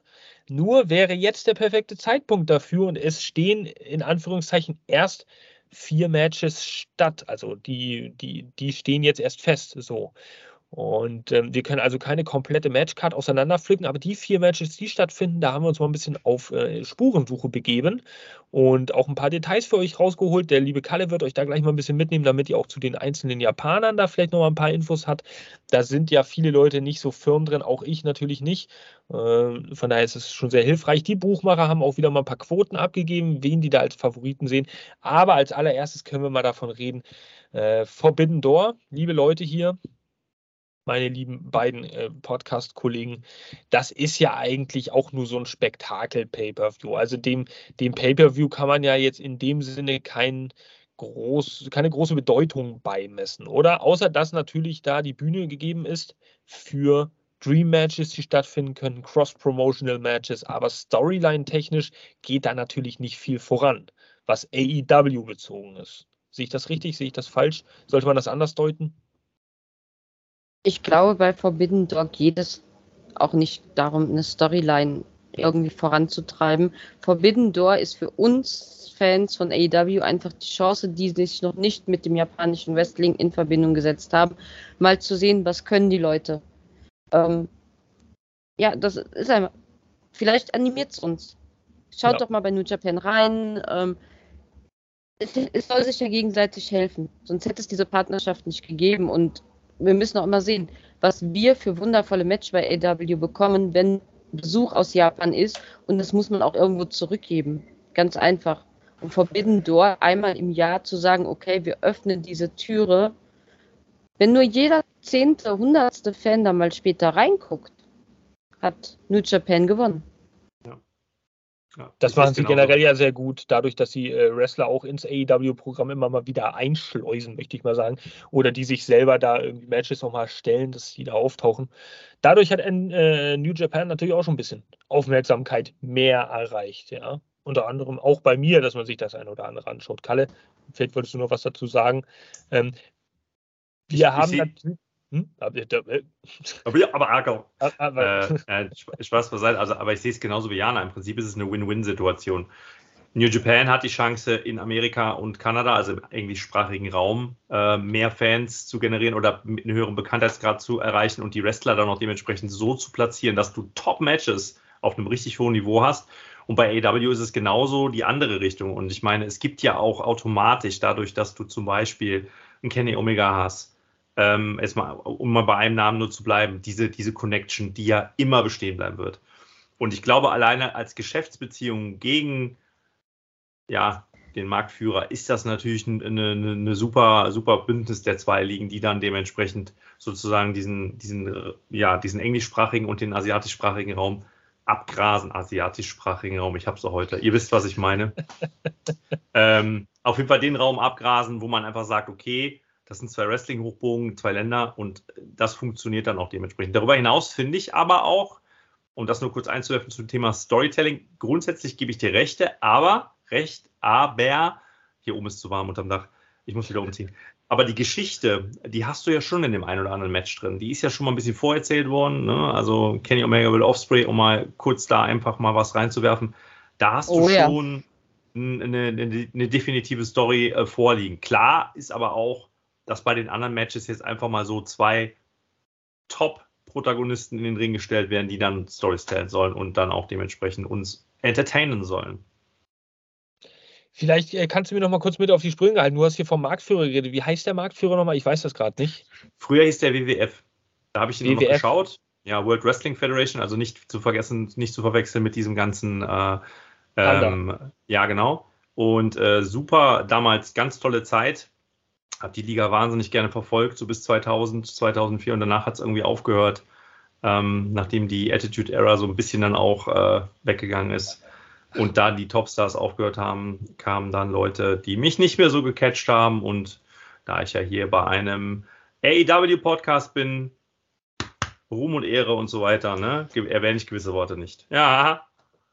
Nur wäre jetzt der perfekte Zeitpunkt dafür und es stehen in Anführungszeichen erst vier Matches statt. Also die, die, die stehen jetzt erst fest. So. Und ähm, wir können also keine komplette Matchcard auseinanderpflücken, aber die vier Matches, die stattfinden, da haben wir uns mal ein bisschen auf äh, Spurensuche begeben und auch ein paar Details für euch rausgeholt. Der liebe Kalle wird euch da gleich mal ein bisschen mitnehmen, damit ihr auch zu den einzelnen Japanern da vielleicht noch mal ein paar Infos habt. Da sind ja viele Leute nicht so firm drin, auch ich natürlich nicht. Äh, von daher ist es schon sehr hilfreich. Die Buchmacher haben auch wieder mal ein paar Quoten abgegeben, wen die da als Favoriten sehen. Aber als allererstes können wir mal davon reden. Äh, Forbidden Door, liebe Leute hier, meine lieben beiden äh, Podcast-Kollegen, das ist ja eigentlich auch nur so ein Spektakel-Pay-Per-View. Also dem, dem Pay-Per-View kann man ja jetzt in dem Sinne kein, groß, keine große Bedeutung beimessen, oder? Außer dass natürlich da die Bühne gegeben ist für Dream Matches, die stattfinden können, Cross-Promotional Matches, aber Storyline-technisch geht da natürlich nicht viel voran, was AEW bezogen ist. Sehe ich das richtig? Sehe ich das falsch? Sollte man das anders deuten? Ich glaube, bei Forbidden Door geht es auch nicht darum, eine Storyline irgendwie voranzutreiben. Forbidden Door ist für uns Fans von AEW einfach die Chance, die sich noch nicht mit dem japanischen Wrestling in Verbindung gesetzt haben, mal zu sehen, was können die Leute. Ähm, ja, das ist einfach. Vielleicht animiert es uns. Schaut ja. doch mal bei New Japan rein. Ähm, es, es, soll sich ja gegenseitig helfen. Sonst hätte es diese Partnerschaft nicht gegeben. Und wir müssen auch immer sehen, was wir für wundervolle Match bei AW bekommen, wenn Besuch aus Japan ist. Und das muss man auch irgendwo zurückgeben. Ganz einfach. Und Forbidden Door einmal im Jahr zu sagen, okay, wir öffnen diese Türe. Wenn nur jeder zehnte, hundertste Fan da mal später reinguckt, hat New Japan gewonnen. Ja, das machen sie generell ja sehr gut, dadurch, dass sie äh, Wrestler auch ins AEW-Programm immer mal wieder einschleusen, möchte ich mal sagen. Oder die sich selber da irgendwie Matches nochmal stellen, dass sie da auftauchen. Dadurch hat äh, New Japan natürlich auch schon ein bisschen Aufmerksamkeit mehr erreicht, ja. Unter anderem auch bei mir, dass man sich das ein oder andere anschaut. Kalle, vielleicht wolltest du noch was dazu sagen. Ähm, wir ich, haben natürlich. Hm? [laughs] Aber, aber, aber Argo. Äh, äh, Spaß beiseite. Also, aber ich sehe es genauso wie Jana. Im Prinzip ist es eine Win-Win-Situation. New Japan hat die Chance, in Amerika und Kanada, also im englischsprachigen Raum, äh, mehr Fans zu generieren oder mit einem höheren Bekanntheitsgrad zu erreichen und die Wrestler dann auch dementsprechend so zu platzieren, dass du Top-Matches auf einem richtig hohen Niveau hast. Und bei AW ist es genauso die andere Richtung. Und ich meine, es gibt ja auch automatisch, dadurch, dass du zum Beispiel einen Kenny Omega hast, ähm, erstmal, um mal bei einem Namen nur zu bleiben, diese, diese Connection, die ja immer bestehen bleiben wird. Und ich glaube, alleine als Geschäftsbeziehung gegen ja, den Marktführer ist das natürlich eine, eine, eine, super, super Bündnis der zwei Ligen, die dann dementsprechend sozusagen diesen, diesen, ja, diesen englischsprachigen und den asiatischsprachigen Raum abgrasen, asiatischsprachigen Raum, ich habe es auch heute, ihr wisst, was ich meine. [laughs] ähm, auf jeden Fall den Raum abgrasen, wo man einfach sagt, okay, das sind zwei Wrestling-Hochbogen, zwei Länder und das funktioniert dann auch dementsprechend. Darüber hinaus finde ich aber auch, um das nur kurz einzuwerfen zum Thema Storytelling, grundsätzlich gebe ich dir Rechte, aber Recht, aber hier oben ist zu warm unterm Dach. Ich muss wieder umziehen. Aber die Geschichte, die hast du ja schon in dem einen oder anderen Match drin. Die ist ja schon mal ein bisschen vorerzählt worden. Ne? Also Kenny Omega will Offspray, um mal kurz da einfach mal was reinzuwerfen. Da hast oh, du ja. schon eine, eine, eine, definitive Story äh, vorliegen. Klar ist aber auch, dass bei den anderen Matches jetzt einfach mal so zwei Top-Protagonisten in den Ring gestellt werden, die dann Stories teilen sollen und dann auch dementsprechend uns entertainen sollen. Vielleicht äh, kannst du mir noch mal kurz mit auf die Sprünge halten. Du hast hier vom Marktführer geredet. Wie heißt der Marktführer nochmal? Ich weiß das gerade nicht. Früher hieß der WWF. Da habe ich ihn noch geschaut. Ja, World Wrestling Federation, also nicht zu vergessen, nicht zu verwechseln mit diesem ganzen. Äh, ähm, ja, genau. Und äh, super, damals ganz tolle Zeit. Habe die Liga wahnsinnig gerne verfolgt, so bis 2000, 2004 und danach hat es irgendwie aufgehört, ähm, nachdem die Attitude Era so ein bisschen dann auch äh, weggegangen ist. Und da die Topstars aufgehört haben, kamen dann Leute, die mich nicht mehr so gecatcht haben. Und da ich ja hier bei einem AEW-Podcast bin, Ruhm und Ehre und so weiter, ne, erwähne ich gewisse Worte nicht. Ja,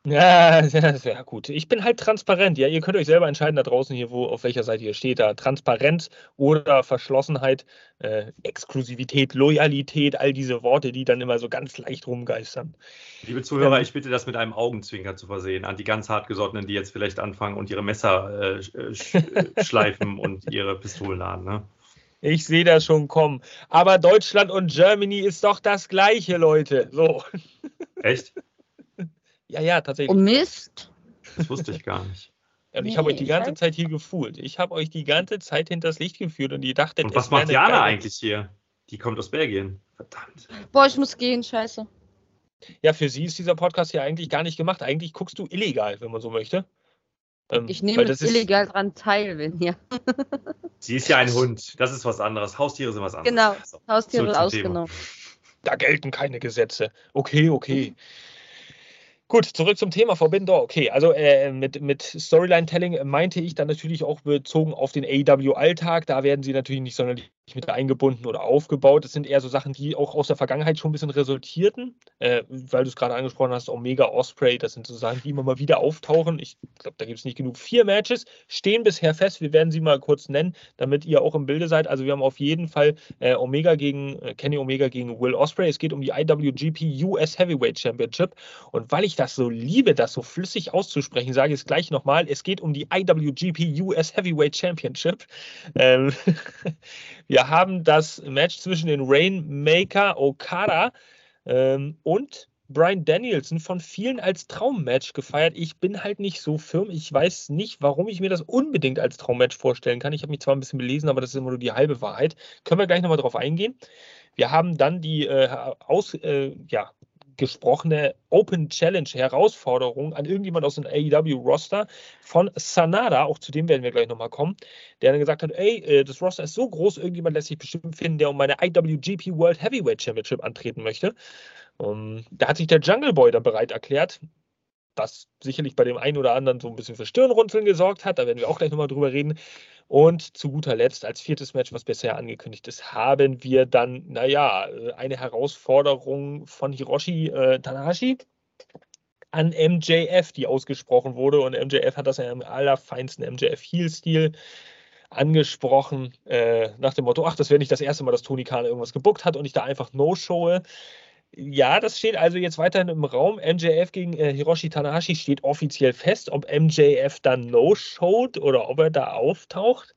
[laughs] ja, ja, gut. Ich bin halt transparent. Ja, ihr könnt euch selber entscheiden da draußen hier, wo auf welcher Seite ihr steht. Da Transparenz oder Verschlossenheit, äh, Exklusivität, Loyalität, all diese Worte, die dann immer so ganz leicht rumgeistern. Liebe Zuhörer, ähm, ich bitte das mit einem Augenzwinker zu versehen an die ganz hartgesottenen, die jetzt vielleicht anfangen und ihre Messer äh, sch äh, [laughs] schleifen und ihre Pistolen laden. Ne? Ich sehe das schon kommen. Aber Deutschland und Germany ist doch das Gleiche, Leute. So. Echt? [laughs] Ja, ja, tatsächlich. Oh Mist. Das wusste ich gar nicht. Und [laughs] nee, ich habe euch die ganze Zeit hier gefühlt. Ich habe euch die ganze Zeit hinters Licht geführt und ihr dachtet, Und was macht Jana eigentlich hier? Die kommt aus Belgien. Verdammt. Boah, ich muss gehen, scheiße. Ja, für sie ist dieser Podcast hier eigentlich gar nicht gemacht. Eigentlich guckst du illegal, wenn man so möchte. Ähm, ich nehme illegal dran teil, wenn ja. [laughs] sie ist ja ein Hund. Das ist was anderes. Haustiere sind was anderes. Genau, Haustiere ausgenommen. Da gelten keine Gesetze. Okay, okay. [laughs] Gut, zurück zum Thema Door. Okay, also äh, mit, mit Storyline-Telling meinte ich dann natürlich auch bezogen auf den AEW-Alltag. Da werden sie natürlich nicht sonderlich mit eingebunden oder aufgebaut. Das sind eher so Sachen, die auch aus der Vergangenheit schon ein bisschen resultierten, äh, weil du es gerade angesprochen hast, Omega Osprey, das sind so Sachen, die immer mal wieder auftauchen. Ich glaube, da gibt es nicht genug. Vier Matches stehen bisher fest. Wir werden sie mal kurz nennen, damit ihr auch im Bilde seid. Also wir haben auf jeden Fall äh, Omega gegen äh, Kenny Omega gegen Will Osprey. Es geht um die IWGP US Heavyweight Championship. Und weil ich das so liebe, das so flüssig auszusprechen, sage ich es gleich nochmal. Es geht um die IWGP US Heavyweight Championship. Ähm, [laughs] Wir haben das Match zwischen den Rainmaker Okada ähm, und Brian Danielson von vielen als Traummatch gefeiert. Ich bin halt nicht so firm. Ich weiß nicht, warum ich mir das unbedingt als Traummatch vorstellen kann. Ich habe mich zwar ein bisschen belesen, aber das ist immer nur die halbe Wahrheit. Können wir gleich nochmal drauf eingehen. Wir haben dann die äh, aus, äh, ja, gesprochene Open Challenge Herausforderung an irgendjemand aus dem AEW-Roster von Sanada, auch zu dem werden wir gleich nochmal kommen, der dann gesagt hat, ey, äh, das Roster ist so groß, irgendjemand lässt sich bestimmt finden, der um meine IWGP World Heavyweight Championship antreten möchte. Um, ähm, da hat sich der Jungle Boy dann bereit erklärt, was sicherlich bei dem einen oder anderen so ein bisschen für Stirnrunzeln gesorgt hat. Da werden wir auch gleich nochmal drüber reden. Und zu guter Letzt, als viertes Match, was bisher angekündigt ist, haben wir dann, naja, eine Herausforderung von Hiroshi äh, Tanahashi an MJF, die ausgesprochen wurde. Und MJF hat das ja im allerfeinsten MJF-Heel-Stil angesprochen, äh, nach dem Motto: Ach, das wäre nicht das erste Mal, dass Tony Khan irgendwas gebuckt hat und ich da einfach no-showe. Ja, das steht also jetzt weiterhin im Raum. MJF gegen äh, Hiroshi Tanahashi steht offiziell fest. Ob MJF dann no-showt oder ob er da auftaucht,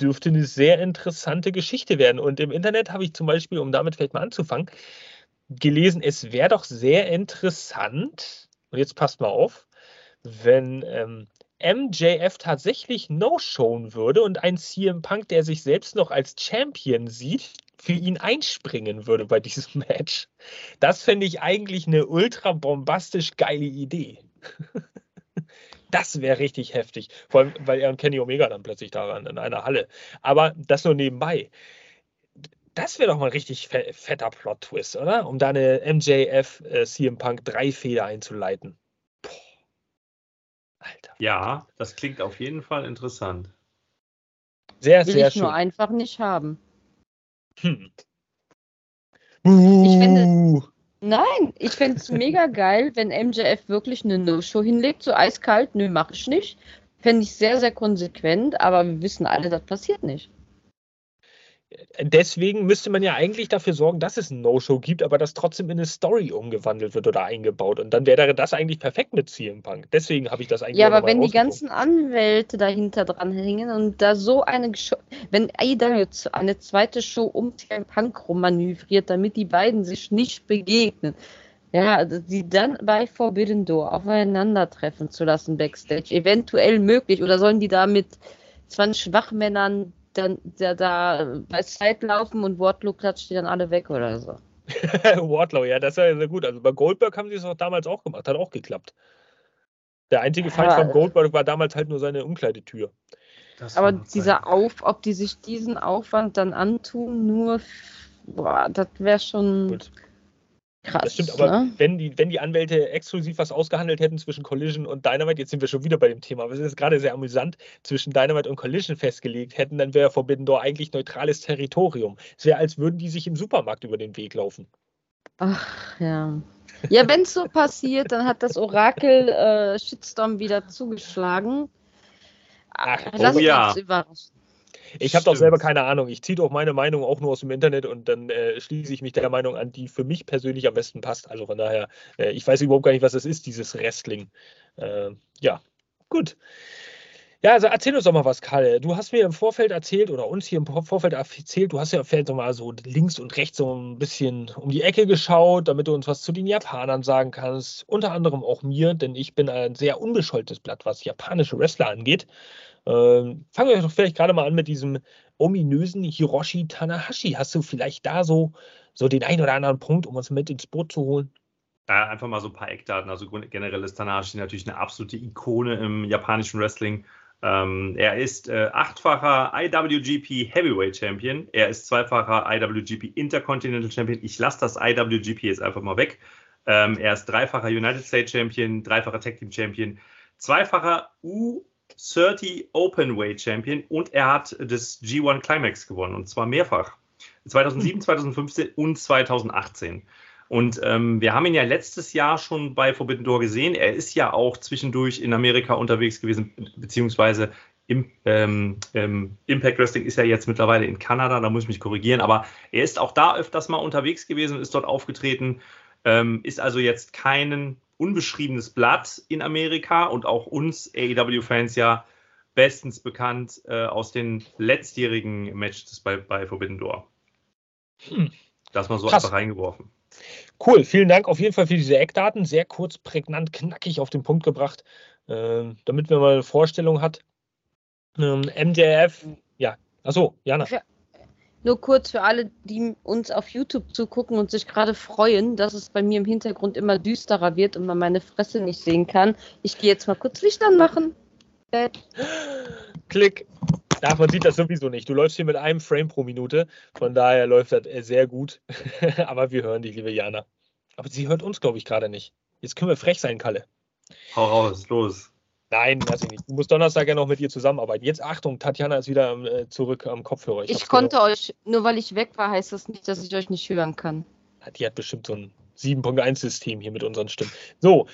dürfte eine sehr interessante Geschichte werden. Und im Internet habe ich zum Beispiel, um damit vielleicht mal anzufangen, gelesen, es wäre doch sehr interessant, und jetzt passt mal auf, wenn ähm, MJF tatsächlich no-showen würde und ein CM Punk, der sich selbst noch als Champion sieht, für ihn einspringen würde bei diesem [laughs] Match. Das fände ich eigentlich eine ultra bombastisch geile Idee. [laughs] Das wäre richtig heftig. Vor allem, weil er und Kenny Omega dann plötzlich daran in einer Halle. Aber das nur nebenbei. Das wäre doch mal ein richtig fetter Plot-Twist, oder? Um da eine MJF äh, CM Punk 3 Feder einzuleiten. Boah. Alter. Ja, das klingt auf jeden Fall interessant. Sehr, Will sehr ich schön. nur einfach nicht haben. Hm. Ich finde, nein, ich fände es [laughs] mega geil, wenn MJF wirklich eine No-Show hinlegt, so eiskalt, nö, mach ich nicht. Fände ich sehr, sehr konsequent, aber wir wissen alle, das passiert nicht deswegen müsste man ja eigentlich dafür sorgen, dass es ein No-Show gibt, aber das trotzdem in eine Story umgewandelt wird oder eingebaut. Und dann wäre das eigentlich perfekt mit CM Punk. Deswegen habe ich das eigentlich. Ja, aber wenn die ganzen Anwälte dahinter dran hängen und da so eine, Show, wenn AEW eine zweite Show um CM Punk rummanövriert, damit die beiden sich nicht begegnen, Ja, die dann bei Forbidden Door aufeinandertreffen zu lassen backstage, eventuell möglich. Oder sollen die da mit 20 Schwachmännern dann da, da bei Zeit laufen und Wardlow klatscht die dann alle weg oder so? [laughs] Wardlow, ja, das ist ja sehr gut. Also bei Goldberg haben sie es auch damals auch gemacht, hat auch geklappt. Der einzige Feind von Goldberg war damals halt nur seine Umkleidetür. Aber dieser Auf, ob die sich diesen Aufwand dann antun, nur, boah, das wäre schon. Gut. Krass, das stimmt, aber ne? wenn, die, wenn die Anwälte exklusiv was ausgehandelt hätten zwischen Collision und Dynamite, jetzt sind wir schon wieder bei dem Thema, aber es ist gerade sehr amüsant, zwischen Dynamite und Collision festgelegt hätten, dann wäre Forbidden Door eigentlich neutrales Territorium. Es wäre, als würden die sich im Supermarkt über den Weg laufen. Ach ja. Ja, wenn es so passiert, dann hat das Orakel äh, Shitstorm wieder zugeschlagen. Ach, Lass oh, ja. uns überraschen. Ich habe doch selber keine Ahnung. Ich ziehe doch meine Meinung auch nur aus dem Internet und dann äh, schließe ich mich der Meinung an, die für mich persönlich am besten passt. Also von daher, äh, ich weiß überhaupt gar nicht, was das ist, dieses Wrestling. Äh, ja, gut. Ja, also erzähl uns doch mal was, Karl. Du hast mir im Vorfeld erzählt oder uns hier im Vorfeld erzählt, du hast ja vielleicht noch mal so links und rechts so ein bisschen um die Ecke geschaut, damit du uns was zu den Japanern sagen kannst. Unter anderem auch mir, denn ich bin ein sehr unbescholtenes Blatt, was japanische Wrestler angeht. Ähm, fangen wir doch vielleicht gerade mal an mit diesem ominösen Hiroshi Tanahashi. Hast du vielleicht da so, so den einen oder anderen Punkt, um uns mit ins Boot zu holen? Ja, einfach mal so ein paar Eckdaten. Also generell ist Tanahashi natürlich eine absolute Ikone im japanischen Wrestling. Ähm, er ist äh, achtfacher IWGP Heavyweight Champion. Er ist zweifacher IWGP Intercontinental Champion. Ich lasse das IWGP jetzt einfach mal weg. Ähm, er ist dreifacher United States Champion, dreifacher Tag Team Champion, zweifacher U30 Openweight Champion und er hat das G1 Climax gewonnen und zwar mehrfach. 2007, 2015 und 2018. Und ähm, wir haben ihn ja letztes Jahr schon bei Forbidden Door gesehen. Er ist ja auch zwischendurch in Amerika unterwegs gewesen, beziehungsweise im, ähm, ähm, Impact Wrestling ist ja jetzt mittlerweile in Kanada, da muss ich mich korrigieren, aber er ist auch da öfters mal unterwegs gewesen und ist dort aufgetreten, ähm, ist also jetzt kein unbeschriebenes Blatt in Amerika und auch uns AEW-Fans ja bestens bekannt äh, aus den letztjährigen Matches bei, bei Forbidden Door. Hm. Das mal so Krass. einfach reingeworfen. Cool, vielen Dank auf jeden Fall für diese Eckdaten. Sehr kurz, prägnant, knackig auf den Punkt gebracht, äh, damit man mal eine Vorstellung hat. Ähm, MJF, ja, achso, Jana. Für, nur kurz für alle, die uns auf YouTube zugucken und sich gerade freuen, dass es bei mir im Hintergrund immer düsterer wird und man meine Fresse nicht sehen kann. Ich gehe jetzt mal kurz Licht anmachen. Klick. Ach, man sieht das sowieso nicht. Du läufst hier mit einem Frame pro Minute. Von daher läuft das äh, sehr gut. [laughs] Aber wir hören dich, liebe Jana. Aber sie hört uns, glaube ich, gerade nicht. Jetzt können wir frech sein, Kalle. Hau raus, los. Nein, weiß ich nicht. Du musst Donnerstag ja noch mit ihr zusammenarbeiten. Jetzt Achtung, Tatjana ist wieder äh, zurück am Kopfhörer. Ich, ich konnte gehört. euch, nur weil ich weg war, heißt das nicht, dass ich euch nicht hören kann. Die hat bestimmt so ein 7.1-System hier mit unseren Stimmen. So,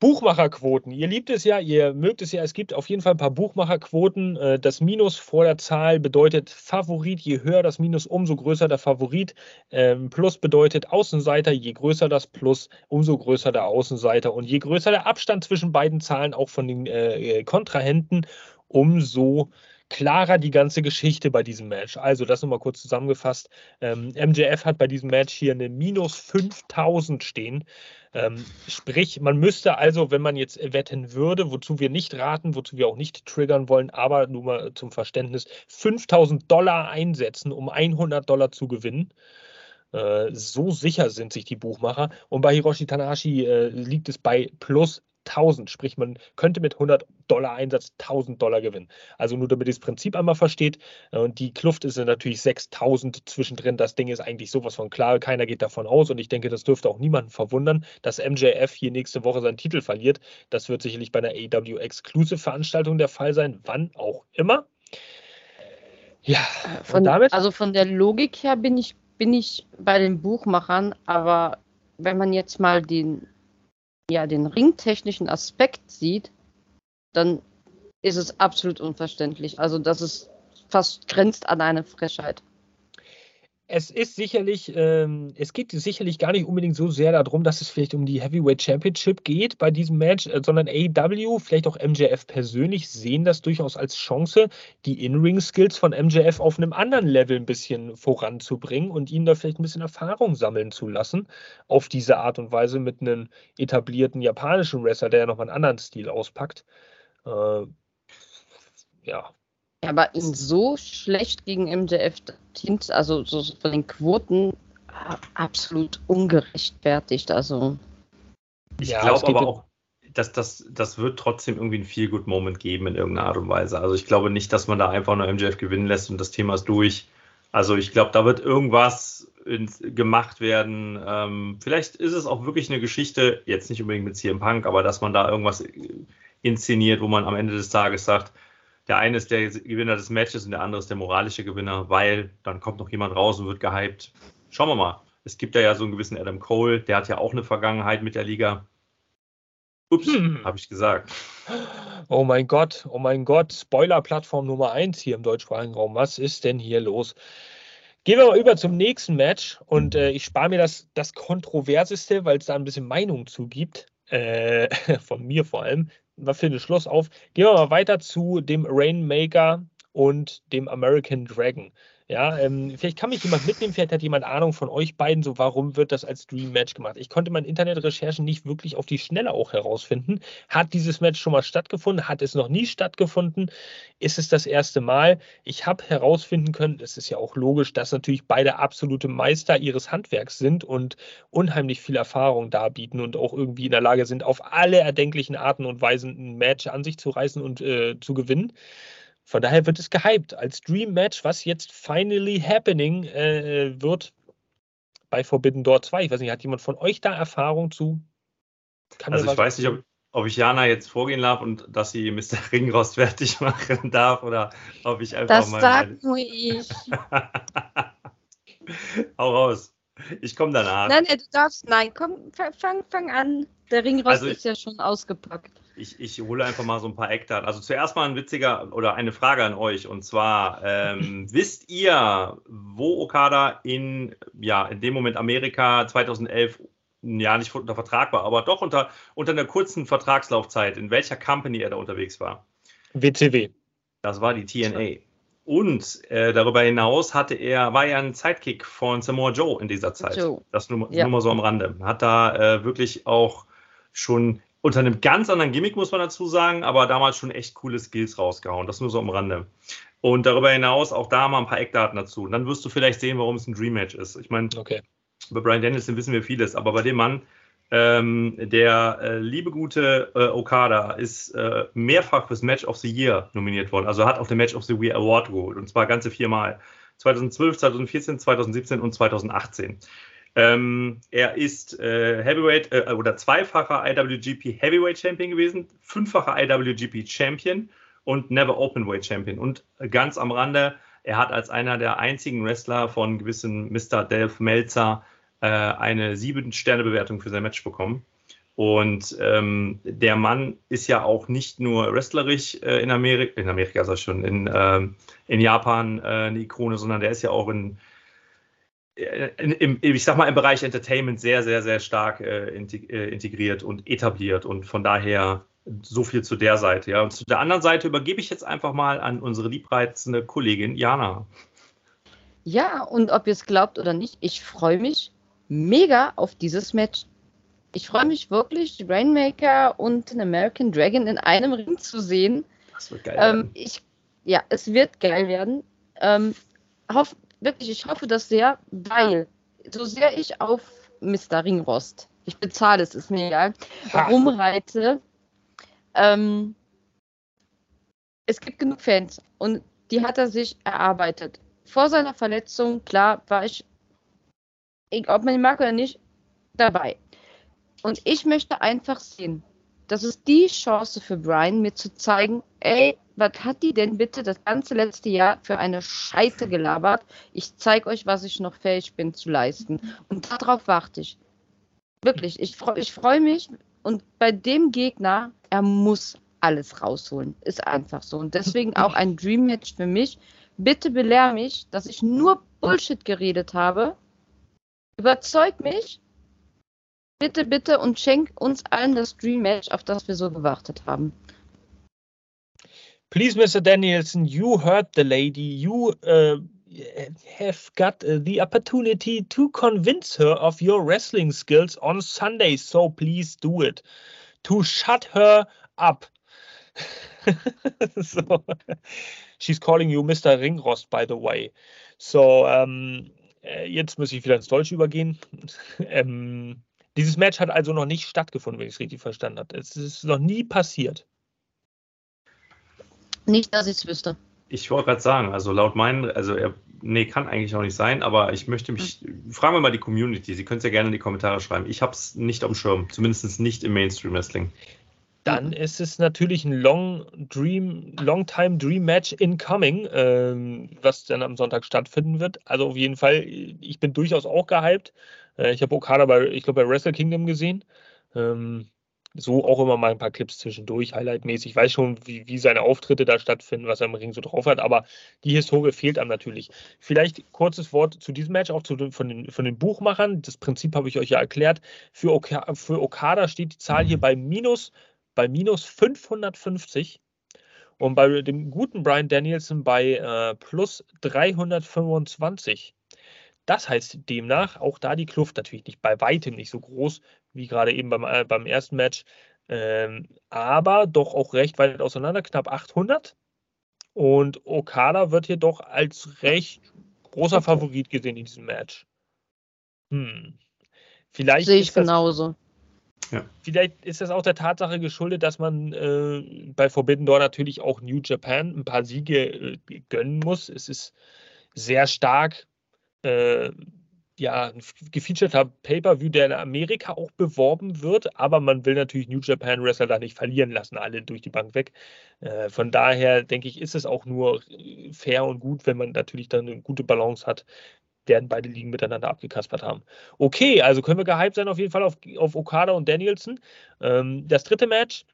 Buchmacherquoten. Ihr liebt es ja, ihr mögt es ja. Es gibt auf jeden Fall ein paar Buchmacherquoten. Äh, das Minus vor der Zahl bedeutet Favorit. Je höher das Minus, umso größer der Favorit. Ähm, Plus bedeutet Außenseiter. Je größer das Plus, umso größer der Außenseiter. Und je größer der Abstand zwischen beiden Zahlen, auch von den äh, Kontrahenten, umso klarer die ganze Geschichte bei diesem Match. Also das nochmal kurz zusammengefasst. Ähm, MJF hat bei diesem Match hier eine minus 5000 stehen. Ähm, sprich, man müsste also, wenn man jetzt wetten würde, wozu wir nicht raten, wozu wir auch nicht triggern wollen, aber nur mal zum Verständnis, 5000 Dollar einsetzen, um 100 Dollar zu gewinnen. Äh, so sicher sind sich die Buchmacher. Und bei Hiroshi Tanahashi äh, liegt es bei plus 1000, sprich man könnte mit 100 Dollar Einsatz 1000 Dollar gewinnen. Also nur damit ihr das Prinzip einmal versteht. Äh, und die Kluft ist natürlich 6000 zwischendrin. Das Ding ist eigentlich sowas von klar. Keiner geht davon aus und ich denke, das dürfte auch niemanden verwundern, dass MJF hier nächste Woche seinen Titel verliert. Das wird sicherlich bei einer AW Exclusive Veranstaltung der Fall sein, wann auch immer. Ja, von, damit? Also von der Logik her bin ich, bin ich bei den Buchmachern, aber wenn man jetzt mal den ja den ringtechnischen Aspekt sieht, dann ist es absolut unverständlich. Also das ist fast grenzt an eine Frechheit. Es ist sicherlich, ähm, es geht sicherlich gar nicht unbedingt so sehr darum, dass es vielleicht um die Heavyweight Championship geht bei diesem Match, äh, sondern AEW, vielleicht auch MJF persönlich, sehen das durchaus als Chance, die In-Ring-Skills von MJF auf einem anderen Level ein bisschen voranzubringen und ihn da vielleicht ein bisschen Erfahrung sammeln zu lassen, auf diese Art und Weise mit einem etablierten japanischen Wrestler, der ja nochmal einen anderen Stil auspackt. Äh, ja, aber ihn so schlecht gegen MJF-Teams, also so von den Quoten, absolut ungerechtfertigt. Also. Ich ja, glaube aber auch, dass das, das wird trotzdem irgendwie ein Feel-Good-Moment geben in irgendeiner Art und Weise. Also ich glaube nicht, dass man da einfach nur MJF gewinnen lässt und das Thema ist durch. Also ich glaube, da wird irgendwas gemacht werden. Ähm, vielleicht ist es auch wirklich eine Geschichte, jetzt nicht unbedingt mit CM Punk, aber dass man da irgendwas inszeniert, wo man am Ende des Tages sagt, der eine ist der Gewinner des Matches und der andere ist der moralische Gewinner, weil dann kommt noch jemand raus und wird gehypt. Schauen wir mal. Es gibt da ja so einen gewissen Adam Cole, der hat ja auch eine Vergangenheit mit der Liga. Ups, hm. habe ich gesagt. Oh mein Gott, oh mein Gott, Spoiler-Plattform Nummer 1 hier im deutschsprachigen Raum. Was ist denn hier los? Gehen wir mal über zum nächsten Match und äh, ich spare mir das, das Kontroverseste, weil es da ein bisschen Meinung zugibt, äh, [laughs] von mir vor allem wir finden Schluss auf. Gehen wir mal weiter zu dem Rainmaker und dem American Dragon. Ja, ähm, vielleicht kann mich jemand mitnehmen, vielleicht hat jemand Ahnung von euch beiden, so warum wird das als Dream Match gemacht. Ich konnte meine Internetrecherchen nicht wirklich auf die Schnelle auch herausfinden. Hat dieses Match schon mal stattgefunden? Hat es noch nie stattgefunden? Ist es das erste Mal? Ich habe herausfinden können, es ist ja auch logisch, dass natürlich beide absolute Meister ihres Handwerks sind und unheimlich viel Erfahrung darbieten und auch irgendwie in der Lage sind, auf alle erdenklichen Arten und Weisen ein Match an sich zu reißen und äh, zu gewinnen. Von daher wird es gehypt als Dream Match, was jetzt finally happening äh, wird bei Forbidden Door 2. Ich weiß nicht, hat jemand von euch da Erfahrung zu? Kann also ich weiß nicht, ob, ob, ich Jana jetzt vorgehen darf und dass sie Mr. [laughs] Ringrost fertig machen darf oder ob ich einfach das mal. Das sag nur ich. [laughs] Hau raus. Ich komme danach. Nein, du darfst, nein, komm, fang, fang an. Der Ringrost also ist ja schon ausgepackt ich, ich hole einfach mal so ein paar Eckdaten. Also zuerst mal ein witziger oder eine Frage an euch. Und zwar, ähm, [laughs] wisst ihr, wo Okada in, ja, in dem Moment Amerika 2011 ja nicht unter Vertrag war, aber doch unter, unter einer kurzen Vertragslaufzeit, in welcher Company er da unterwegs war? WCW. Das war die TNA. Und äh, darüber hinaus hatte er, war er ein Sidekick von Samoa Joe in dieser Zeit. Joe. Das nur, ja. nur mal so am Rande. Hat da äh, wirklich auch schon unter einem ganz anderen Gimmick, muss man dazu sagen, aber damals schon echt coole Skills rausgehauen. Das nur so am Rande. Und darüber hinaus auch da mal ein paar Eckdaten dazu. Und dann wirst du vielleicht sehen, warum es ein Dream Match ist. Ich meine, okay. bei Brian Danielson wissen wir vieles, aber bei dem Mann, ähm, der äh, liebe gute äh, Okada ist äh, mehrfach fürs Match of the Year nominiert worden. Also hat auf dem Match of the Year Award geholt. Und zwar ganze viermal. 2012, 2014, 2017 und 2018. Ähm, er ist äh, Heavyweight äh, oder zweifacher IWGP Heavyweight Champion gewesen, fünffacher IWGP Champion und Never Openweight Champion. Und ganz am Rande, er hat als einer der einzigen Wrestler von gewissen Mr. Delph Melzer äh, eine sieben Sterne Bewertung für sein Match bekommen. Und ähm, der Mann ist ja auch nicht nur wrestlerisch äh, in Amerika, in Amerika sag ich schon, in, ähm, in Japan äh, eine Ikone, sondern der ist ja auch in im, ich sag mal, im Bereich Entertainment sehr, sehr, sehr stark äh, äh, integriert und etabliert. Und von daher so viel zu der Seite. Ja. Und zu der anderen Seite übergebe ich jetzt einfach mal an unsere liebreizende Kollegin Jana. Ja, und ob ihr es glaubt oder nicht, ich freue mich mega auf dieses Match. Ich freue mich wirklich, Rainmaker und den American Dragon in einem Ring zu sehen. Das wird geil ähm. Ich, ja, es wird geil werden. Ähm, hoff, wirklich, ich hoffe das sehr, weil so sehr ich auf Mr. Ringrost, ich bezahle es, ist mir egal, rumreite, ähm, es gibt genug Fans und die hat er sich erarbeitet. Vor seiner Verletzung, klar, war ich, ob man ihn mag oder nicht, dabei. Und ich möchte einfach sehen, das ist die Chance für Brian, mir zu zeigen, ey, was hat die denn bitte das ganze letzte Jahr für eine Scheiße gelabert? Ich zeige euch, was ich noch fähig bin zu leisten. Und darauf warte ich. Wirklich, ich freue ich freu mich. Und bei dem Gegner, er muss alles rausholen. Ist einfach so. Und deswegen auch ein Dream Match für mich. Bitte belehr mich, dass ich nur Bullshit geredet habe. Überzeug mich. Bitte, bitte und schenk uns allen das Dream Match, auf das wir so gewartet haben. Please, Mr. Danielson, you heard the lady. You uh, have got the opportunity to convince her of your wrestling skills on Sunday, so please do it. To shut her up. [laughs] so, she's calling you Mr. Ringrost, by the way. So, ähm, äh, jetzt muss ich wieder ins Deutsch übergehen. [laughs] ähm, dieses Match hat also noch nicht stattgefunden, wenn ich es richtig verstanden habe. Es ist noch nie passiert. Nicht, dass ich es wüsste. Ich wollte gerade sagen, also laut meinen, also er, nee, kann eigentlich auch nicht sein, aber ich möchte mich, hm. fragen wir mal die Community, Sie können es ja gerne in die Kommentare schreiben. Ich habe es nicht am Schirm, zumindest nicht im Mainstream Wrestling. Dann ist es natürlich ein Long Dream, Long Time Dream Match incoming, ähm, was dann am Sonntag stattfinden wird. Also auf jeden Fall, ich bin durchaus auch gehypt. Äh, ich habe Okada bei, ich glaube, bei Wrestle Kingdom gesehen. Ähm, so auch immer mal ein paar Clips zwischendurch, highlightmäßig. Ich weiß schon, wie, wie seine Auftritte da stattfinden, was er im Ring so drauf hat, aber die Historie fehlt einem natürlich. Vielleicht kurzes Wort zu diesem Match, auch zu den, von, den, von den Buchmachern. Das Prinzip habe ich euch ja erklärt. Für, Oka, für Okada steht die Zahl hier bei minus, bei minus 550 und bei dem guten Brian Danielson bei äh, plus 325. Das heißt demnach auch da die Kluft natürlich nicht bei weitem nicht so groß wie gerade eben beim, äh, beim ersten Match, ähm, aber doch auch recht weit auseinander, knapp 800. Und Okada wird hier doch als recht großer Favorit gesehen in diesem Match. Hm. Vielleicht Sehe ich genauso. Ja. Vielleicht ist das auch der Tatsache geschuldet, dass man äh, bei Forbidden Door natürlich auch New Japan ein paar Siege äh, gönnen muss. Es ist sehr stark äh, ja, ein gefeaturter Pay-Per-View, der in Amerika auch beworben wird, aber man will natürlich New Japan Wrestler da nicht verlieren lassen, alle durch die Bank weg. Äh, von daher denke ich, ist es auch nur äh, fair und gut, wenn man natürlich dann eine gute Balance hat, werden beide Ligen miteinander abgekaspert haben. Okay, also können wir gehypt sein auf jeden Fall auf, auf Okada und Danielson. Ähm, das dritte Match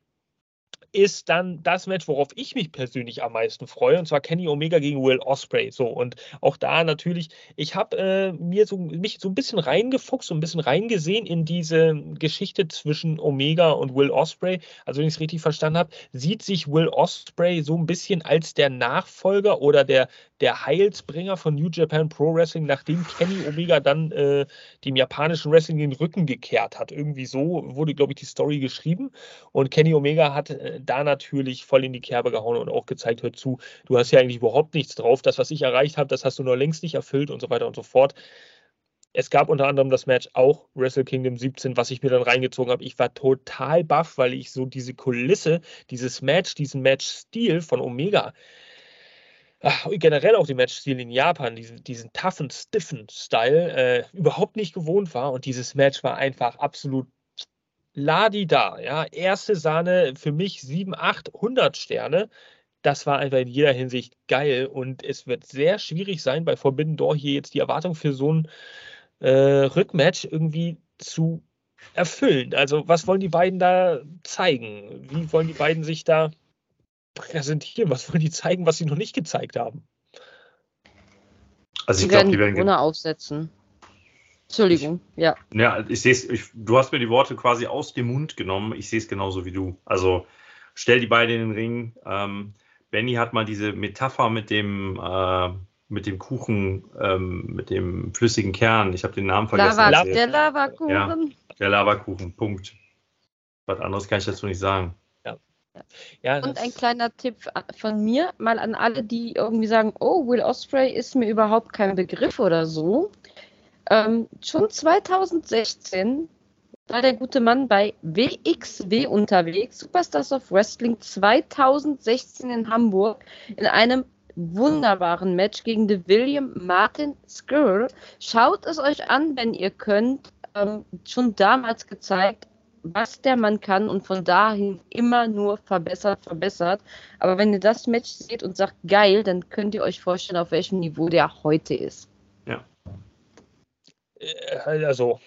ist dann das Match, worauf ich mich persönlich am meisten freue, und zwar Kenny Omega gegen Will Osprey. So und auch da natürlich, ich habe äh, mir so mich so ein bisschen reingefuchst, so ein bisschen reingesehen in diese Geschichte zwischen Omega und Will Osprey. Also wenn ich es richtig verstanden habe, sieht sich Will Osprey so ein bisschen als der Nachfolger oder der der Heilsbringer von New Japan Pro Wrestling, nachdem Kenny Omega dann äh, dem japanischen Wrestling den Rücken gekehrt hat. Irgendwie so wurde, glaube ich, die Story geschrieben. Und Kenny Omega hat äh, da natürlich voll in die Kerbe gehauen und auch gezeigt, hör zu, du hast ja eigentlich überhaupt nichts drauf. Das, was ich erreicht habe, das hast du nur längst nicht erfüllt und so weiter und so fort. Es gab unter anderem das Match auch Wrestle Kingdom 17, was ich mir dann reingezogen habe. Ich war total baff, weil ich so diese Kulisse, dieses Match, diesen Match-Stil von Omega ach, generell auch die Matchstil in Japan, diesen, diesen toughen, stiffen Style, äh, überhaupt nicht gewohnt war. Und dieses Match war einfach absolut ladi da. Ja, erste Sahne für mich 7, 8, 100 Sterne. Das war einfach in jeder Hinsicht geil und es wird sehr schwierig sein, bei Forbidden Door hier jetzt die Erwartung für so ein äh, Rückmatch irgendwie zu erfüllen. Also, was wollen die beiden da zeigen? Wie wollen die beiden sich da präsentieren? Was wollen die zeigen, was sie noch nicht gezeigt haben? Also ich glaube, die werden ohne aufsetzen. Entschuldigung, ich, ja. Ja, ich sehe es, du hast mir die Worte quasi aus dem Mund genommen. Ich sehe es genauso wie du. Also stell die beiden in den Ring. Ähm, Benny hat mal diese Metapher mit dem, äh, mit dem Kuchen, ähm, mit dem flüssigen Kern. Ich habe den Namen vergessen. Lava, der Lavakuchen. Ja, der Lavakuchen, Punkt. Was anderes kann ich dazu nicht sagen. Ja, und ein kleiner Tipp von mir, mal an alle, die irgendwie sagen, oh, Will Osprey ist mir überhaupt kein Begriff oder so. Ähm, schon 2016 war der gute Mann bei WXW unterwegs, Superstars of Wrestling 2016 in Hamburg, in einem wunderbaren Match gegen The William Martin Skirl. Schaut es euch an, wenn ihr könnt. Ähm, schon damals gezeigt, was der Mann kann und von dahin immer nur verbessert, verbessert. Aber wenn ihr das Match seht und sagt geil, dann könnt ihr euch vorstellen, auf welchem Niveau der heute ist. Äh, also,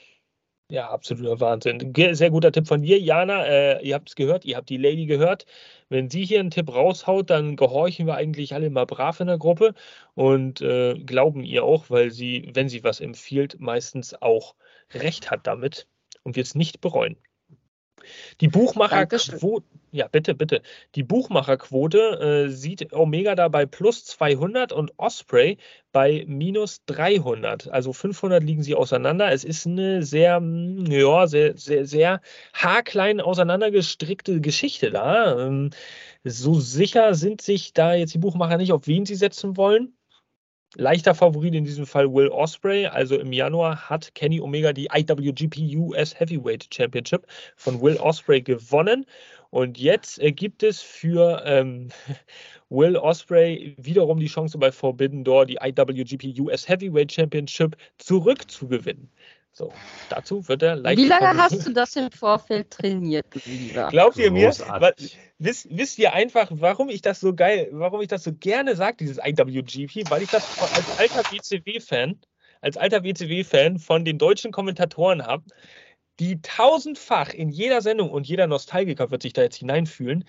Ja, absoluter Wahnsinn. Sehr guter Tipp von dir, Jana. Äh, ihr habt es gehört, ihr habt die Lady gehört. Wenn sie hier einen Tipp raushaut, dann gehorchen wir eigentlich alle mal brav in der Gruppe und äh, glauben ihr auch, weil sie, wenn sie was empfiehlt, meistens auch recht hat damit und wir es nicht bereuen. Die Buchmacherquote, ja bitte, bitte. Die Buchmacherquote äh, sieht Omega da bei plus 200 und Osprey bei minus 300. Also 500 liegen sie auseinander. Es ist eine sehr, hm, ja, sehr, sehr, sehr haarklein auseinandergestrickte Geschichte da. Ähm, so sicher sind sich da jetzt die Buchmacher nicht, auf wen sie setzen wollen. Leichter Favorit in diesem Fall Will Osprey. Also im Januar hat Kenny Omega die IWGP US Heavyweight Championship von Will Osprey gewonnen. Und jetzt äh, gibt es für ähm, [laughs] Will Osprey wiederum die Chance bei Forbidden Door die IWGP US Heavyweight Championship zurückzugewinnen. So, dazu wird er leicht. Wie lange hast du das im Vorfeld trainiert, lieber? Glaubt ihr mir? Wisst, wisst, ihr einfach, warum ich das so geil, warum ich das so gerne sage, dieses IWGP? Weil ich das als alter WCW-Fan, als alter WCW-Fan von den deutschen Kommentatoren habe, die tausendfach in jeder Sendung und jeder Nostalgiker wird sich da jetzt hineinfühlen,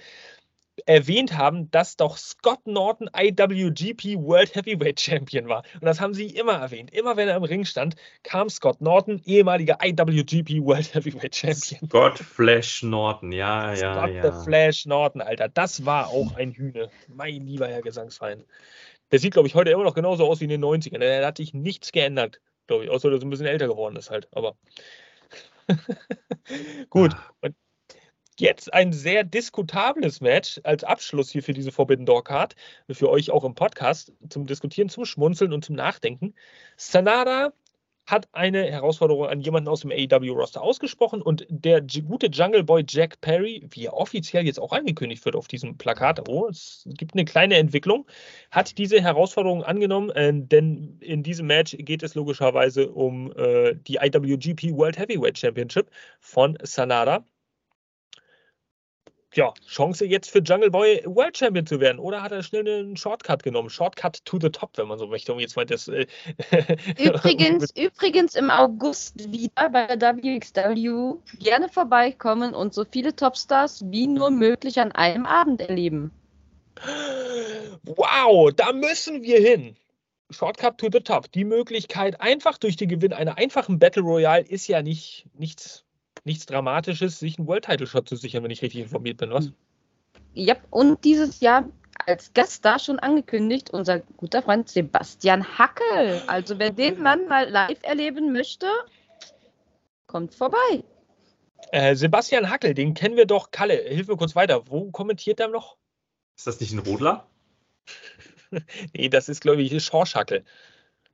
erwähnt haben, dass doch Scott Norton IWGP World Heavyweight Champion war. Und das haben sie immer erwähnt. Immer wenn er im Ring stand, kam Scott Norton, ehemaliger IWGP World Heavyweight Champion. Scott Flash Norton, ja, ja. Scott ja. the Flash Norton, Alter. Das war auch ein Hühne. Mein lieber Herr Gesangsverein. Der sieht, glaube ich, heute immer noch genauso aus wie in den 90ern. Da hat sich nichts geändert, glaube ich. Außer, dass er ein bisschen älter geworden ist halt. Aber. [laughs] Gut. Und jetzt ein sehr diskutables Match als Abschluss hier für diese Forbidden Door Card, für euch auch im Podcast zum Diskutieren, zum Schmunzeln und zum Nachdenken. Sanada hat eine Herausforderung an jemanden aus dem AEW-Roster ausgesprochen und der gute Jungle Boy Jack Perry, wie er offiziell jetzt auch angekündigt wird auf diesem Plakat, oh, es gibt eine kleine Entwicklung, hat diese Herausforderung angenommen, äh, denn in diesem Match geht es logischerweise um äh, die IWGP World Heavyweight Championship von Sanada ja, Chance jetzt für Jungle Boy World Champion zu werden. Oder hat er schnell einen Shortcut genommen? Shortcut to the top, wenn man so möchte. Um jetzt mal das, äh [laughs] übrigens, übrigens im August wieder bei der WXW gerne vorbeikommen und so viele Topstars wie nur möglich an einem Abend erleben. Wow, da müssen wir hin. Shortcut to the top. Die Möglichkeit, einfach durch den Gewinn einer einfachen Battle Royale ist ja nicht nichts nichts Dramatisches, sich einen World Title Shot zu sichern, wenn ich richtig informiert bin, was? Ja, und dieses Jahr als Gast da schon angekündigt, unser guter Freund Sebastian Hackel. Also wer den Mann mal live erleben möchte, kommt vorbei. Äh, Sebastian Hackel, den kennen wir doch. Kalle, hilf mir kurz weiter. Wo kommentiert er noch? Ist das nicht ein Rodler? [laughs] nee, das ist, glaube ich, Schorsch Hackel.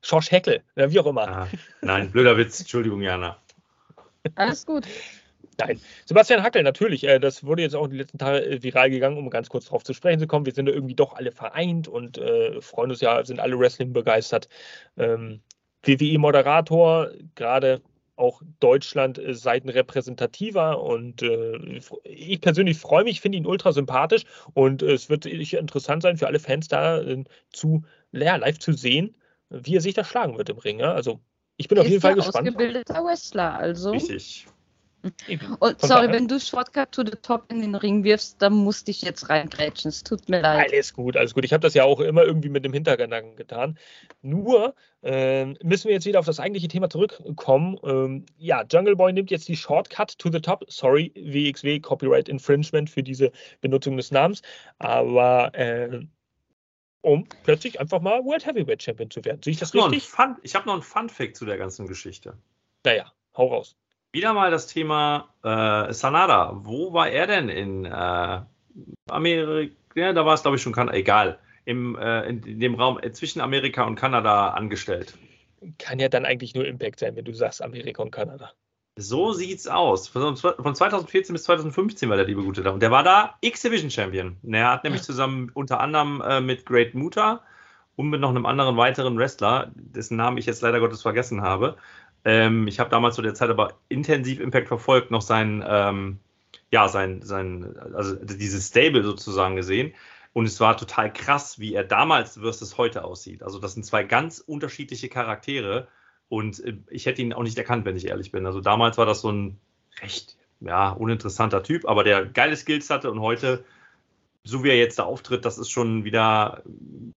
Schorsch Heckel, wie auch immer. Ah, nein, blöder Witz. Entschuldigung, Jana. Alles gut. Nein, Sebastian Hackel, natürlich. Äh, das wurde jetzt auch die letzten Tage äh, viral gegangen, um ganz kurz darauf zu sprechen zu kommen. Wir sind da irgendwie doch alle vereint und äh, freuen uns ja, sind alle Wrestling begeistert. Ähm, WWE-Moderator, gerade auch Deutschland äh, seitenrepräsentativer und äh, ich persönlich freue mich, finde ihn ultra sympathisch und äh, es wird interessant sein für alle Fans da äh, zu ja, live zu sehen, wie er sich da schlagen wird im Ring. Ja? Also ich bin auf jeden Fall gespannt. ausgebildeter Wrestler, also. Richtig. Und sorry, wenn du Shortcut to the Top in den Ring wirfst, dann musste ich jetzt reingrätschen. Es tut mir leid. Alles gut, alles gut. Ich habe das ja auch immer irgendwie mit dem Hintergedanken getan. Nur äh, müssen wir jetzt wieder auf das eigentliche Thema zurückkommen. Ähm, ja, Jungle Boy nimmt jetzt die Shortcut to the Top. Sorry, WXW Copyright Infringement für diese Benutzung des Namens. Aber äh, um plötzlich einfach mal World Heavyweight Champion zu werden. Sehe ich das richtig? Fun, ich habe noch einen Fun-Fact zu der ganzen Geschichte. Naja, hau raus. Wieder mal das Thema äh, Sanada. Wo war er denn in äh, Amerika? Ja, da war es, glaube ich, schon, kan egal. Im, äh, in dem Raum äh, zwischen Amerika und Kanada angestellt. Kann ja dann eigentlich nur Impact sein, wenn du sagst Amerika und Kanada. So sieht's aus. Von 2014 bis 2015 war der liebe Gute da. Und der war da X-Division Champion. Er hat nämlich zusammen unter anderem äh, mit Great Muta und mit noch einem anderen weiteren Wrestler, dessen Namen ich jetzt leider Gottes vergessen habe. Ähm, ich habe damals zu der Zeit aber intensiv Impact verfolgt, noch sein, ähm, ja, sein, sein, also dieses Stable sozusagen gesehen. Und es war total krass, wie er damals versus heute aussieht. Also das sind zwei ganz unterschiedliche Charaktere Und äh, ich hätte ihn auch nicht erkannt, wenn ich ehrlich bin. Also damals war das so ein recht ja, uninteressanter Typ, aber der geile Skills hatte und heute, so wie er jetzt da auftritt, das ist schon wieder,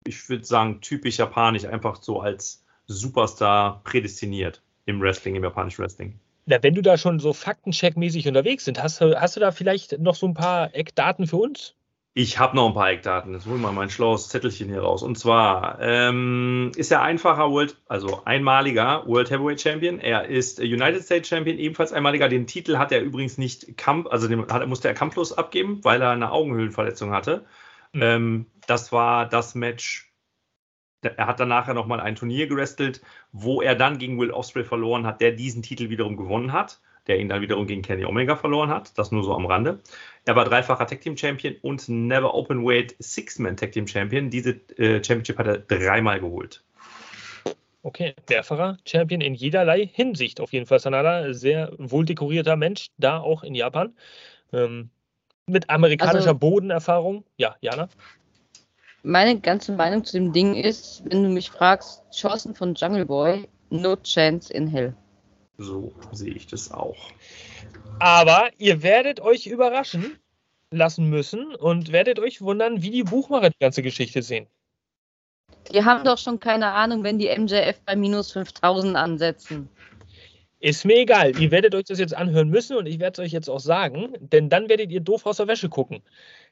ich würde sagen, typisch japanisch, einfach so als Superstar prädestiniert im Wrestling, im japanischen Wrestling. Na, wenn du da schon so faktencheckmäßig unterwegs sind, hast, hast du da vielleicht noch so ein paar Eckdaten für uns? Ich habe noch ein paar Eckdaten. Jetzt hol mal mein schlaues Zettelchen hier raus. Und zwar ähm, ist er einfacher World, also einmaliger World Heavyweight Champion. Er ist United States Champion, ebenfalls einmaliger. Den Titel hat er übrigens nicht Kampf, also den hat, musste er kampflos abgeben, weil er eine Augenhöhlenverletzung hatte. Mhm. Ähm, das war das Match. Er hat dann nachher nochmal ein Turnier gerestelt, wo er dann gegen Will Osprey verloren hat, der diesen Titel wiederum gewonnen hat der ihn dann wiederum gegen Kenny Omega verloren hat. Das nur so am Rande. Er war dreifacher Tag Team Champion und Never Open Weight Six-Man Tag Team Champion. Diese äh, Championship hat er dreimal geholt. Okay, mehrfacher Champion in jederlei Hinsicht. Auf jeden Fall Sanada, sehr wohl dekorierter Mensch, da auch in Japan. Ähm, mit amerikanischer also, Bodenerfahrung. Ja, Jana? Meine ganze Meinung zu dem Ding ist, wenn du mich fragst, Chancen von Jungle Boy, no chance in hell. So sehe ich das auch. Aber ihr werdet euch überraschen lassen müssen und werdet euch wundern, wie die Buchmacher die ganze Geschichte sehen. Die haben doch schon keine Ahnung, wenn die MJF bei minus 5000 ansetzen. Ist mir egal. Ihr werdet euch das jetzt anhören müssen und ich werde es euch jetzt auch sagen, denn dann werdet ihr doof aus der Wäsche gucken.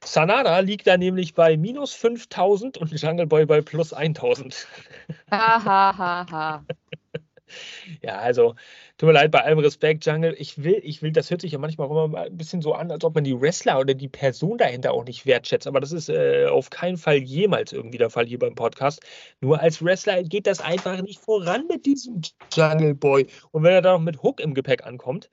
Sanada liegt da nämlich bei minus 5000 und Jungle Boy bei plus 1000. Ha, ha, ha, ha. Ja, also tut mir leid, bei allem Respekt, Jungle. Ich will, ich will, das hört sich ja manchmal auch immer ein bisschen so an, als ob man die Wrestler oder die Person dahinter auch nicht wertschätzt. Aber das ist äh, auf keinen Fall jemals irgendwie der Fall hier beim Podcast. Nur als Wrestler geht das einfach nicht voran mit diesem Jungle Boy. Und wenn er da noch mit Hook im Gepäck ankommt,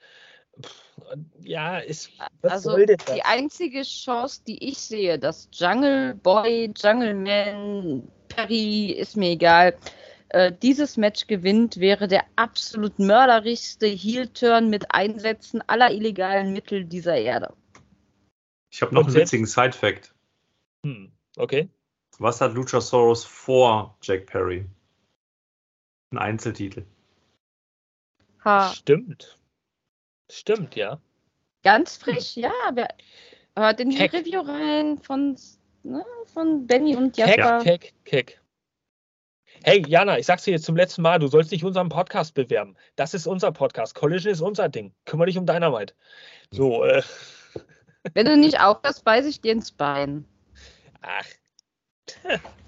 ja, ist. also die einzige Chance, die ich sehe, dass Jungle Boy, Jungle Man, Perry, ist mir egal, äh, dieses Match gewinnt, wäre der absolut mörderischste Heel-Turn mit Einsätzen aller illegalen Mittel dieser Erde. Ich habe noch einen witzigen Side-Fact. Hm, okay. Was hat Luchasaurus vor Jack Perry? Ein Einzeltitel. Ha. Stimmt. Stimmt, ja. Ganz frisch, ja. Wer hört in die. Review rein von, ne, von Benny und Jasper. Keck, Keck, Keck. Hey, Jana, ich sag's dir jetzt zum letzten Mal, du sollst dich unseren Podcast bewerben. Das ist unser Podcast. Collision ist unser Ding. Kümmere dich um Dynamite. So, äh. Wenn du nicht aufhörst, beiß ich dir ins Bein. Ach. [laughs]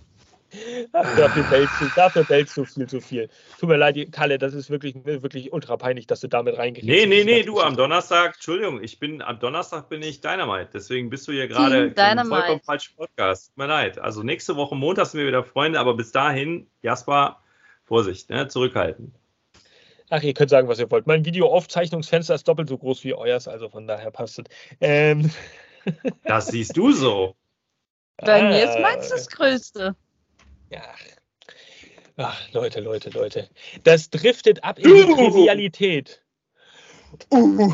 dafür, bellst du, dafür bellst du viel zu viel. Tut mir leid, Kalle, das ist wirklich, wirklich ultra peinlich, dass du damit reingehst. Nee, nee, nee, du am Donnerstag, Entschuldigung, ich bin, am Donnerstag bin ich Dynamite, deswegen bist du hier gerade im vollkommen falschen Podcast. Tut mir leid. Also nächste Woche Montag sind wir wieder Freunde, aber bis dahin, Jasper, Vorsicht, ne, zurückhalten. Ach, ihr könnt sagen, was ihr wollt. Mein Videoaufzeichnungsfenster ist doppelt so groß wie euers, also von daher passt es. Ähm. Das siehst du so. Bei ah. mir ist meins das Größte. Ja. Ach, Leute, Leute, Leute. Das driftet ab in die uh. Trivialität. Uh.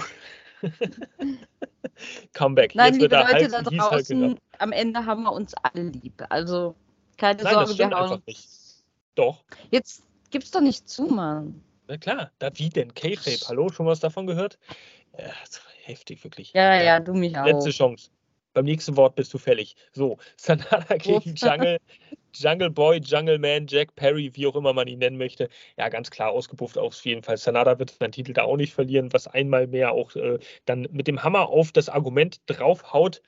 Comeback. Nein, liebe Leute da draußen, am Ende haben wir uns alle lieb. Also keine Nein, Sorge, wir hauen. Nicht. Doch. Jetzt gib's doch nicht zu, Mann. Na klar, da wie denn? K-Fape, hallo, schon was davon gehört? Ja, heftig, wirklich. Ja, ja, du mich auch. Letzte Chance. Beim nächsten Wort bist du fällig. So, Sanada gegen Jungle, [laughs] Jungle Boy, Jungle Man, Jack Perry, wie auch immer man ihn nennen möchte. Ja, ganz klar ausgebufft auf jeden Fall. Sanada wird seinen Titel da auch nicht verlieren, was einmal mehr auch äh, dann mit dem Hammer auf das Argument draufhaut,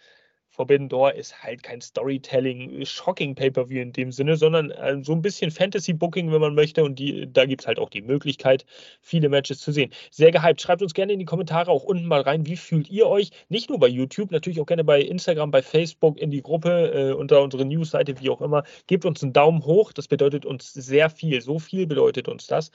Forbidden Door ist halt kein Storytelling, Shocking Pay-Per-View in dem Sinne, sondern äh, so ein bisschen Fantasy-Booking, wenn man möchte. Und die, da gibt es halt auch die Möglichkeit, viele Matches zu sehen. Sehr gehypt. Schreibt uns gerne in die Kommentare auch unten mal rein, wie fühlt ihr euch? Nicht nur bei YouTube, natürlich auch gerne bei Instagram, bei Facebook, in die Gruppe, äh, unter unsere Newsseite, wie auch immer. Gebt uns einen Daumen hoch, das bedeutet uns sehr viel. So viel bedeutet uns das.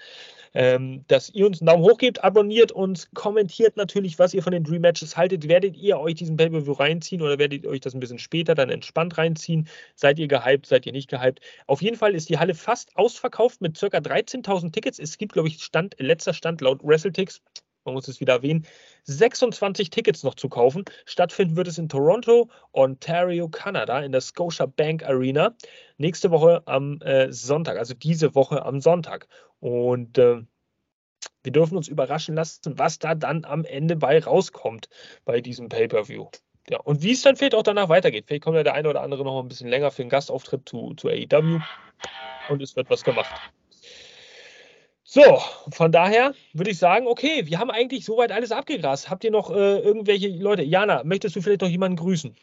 Ähm, dass ihr uns einen Daumen hoch gebt, abonniert uns, kommentiert natürlich, was ihr von den Dream Matches haltet. Werdet ihr euch diesen Pay-Per-View reinziehen oder werdet ihr euch das ein bisschen später dann entspannt reinziehen. Seid ihr gehypt, seid ihr nicht gehypt? Auf jeden Fall ist die Halle fast ausverkauft mit ca. 13.000 Tickets. Es gibt, glaube ich, Stand, letzter Stand laut WrestleTix, man muss es wieder erwähnen, 26 Tickets noch zu kaufen. Stattfinden wird es in Toronto, Ontario, Kanada, in der Scotia Bank Arena. Nächste Woche am äh, Sonntag, also diese Woche am Sonntag. Und äh, wir dürfen uns überraschen lassen, was da dann am Ende bei rauskommt bei diesem Pay-Per-View. Ja, und wie es dann vielleicht auch danach weitergeht. Vielleicht kommt ja der eine oder andere noch ein bisschen länger für einen Gastauftritt zu, zu AEW und es wird was gemacht. So, von daher würde ich sagen, okay, wir haben eigentlich soweit alles abgegrast. Habt ihr noch äh, irgendwelche Leute? Jana, möchtest du vielleicht noch jemanden grüßen?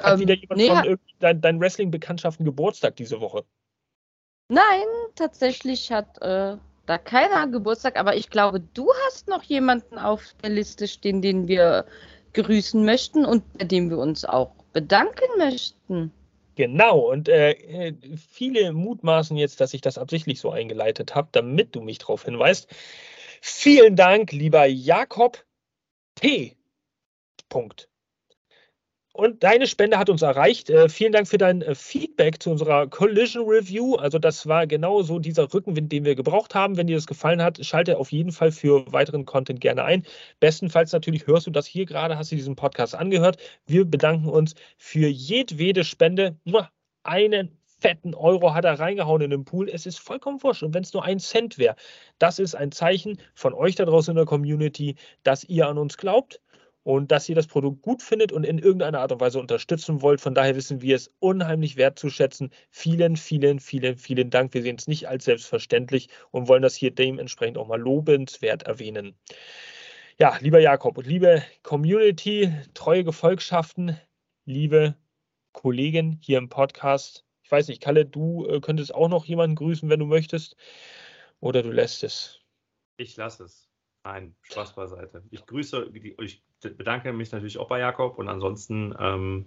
Hat ähm, wieder jemand nee, von deinen dein Wrestling-Bekanntschaften Geburtstag diese Woche? Nein, tatsächlich hat äh, da keiner Geburtstag, aber ich glaube, du hast noch jemanden auf der Liste stehen, den wir grüßen möchten und bei dem wir uns auch bedanken möchten. Genau, und äh, viele mutmaßen jetzt, dass ich das absichtlich so eingeleitet habe, damit du mich darauf hinweist. Vielen Dank, lieber Jakob P. Punkt. Und deine Spende hat uns erreicht. Äh, vielen Dank für dein äh, Feedback zu unserer Collision Review. Also das war genau so dieser Rückenwind, den wir gebraucht haben. Wenn dir das gefallen hat, schalte auf jeden Fall für weiteren Content gerne ein. Bestenfalls natürlich hörst du das hier gerade, hast du diesen Podcast angehört. Wir bedanken uns für jedwede Spende. Einen fetten Euro hat er reingehauen in den Pool. Es ist vollkommen wurscht. Und wenn es nur ein Cent wäre, das ist ein Zeichen von euch da draußen in der Community, dass ihr an uns glaubt und dass ihr das Produkt gut findet und in irgendeiner Art und Weise unterstützen wollt. Von daher wissen wir es unheimlich wertzuschätzen. Vielen, vielen, vielen, vielen Dank. Wir sehen es nicht als selbstverständlich und wollen das hier dementsprechend auch mal lobenswert erwähnen. Ja, lieber Jakob und liebe Community, treue Gefolgschaften, liebe Kollegen hier im Podcast. Ich weiß nicht, Kalle, du äh, könntest auch noch jemanden grüßen, wenn du möchtest. Oder du lässt es. Ich lasse es. Nein, Spaß beiseite. Ich grüße, ich bedanke mich natürlich auch bei Jakob und ansonsten ähm,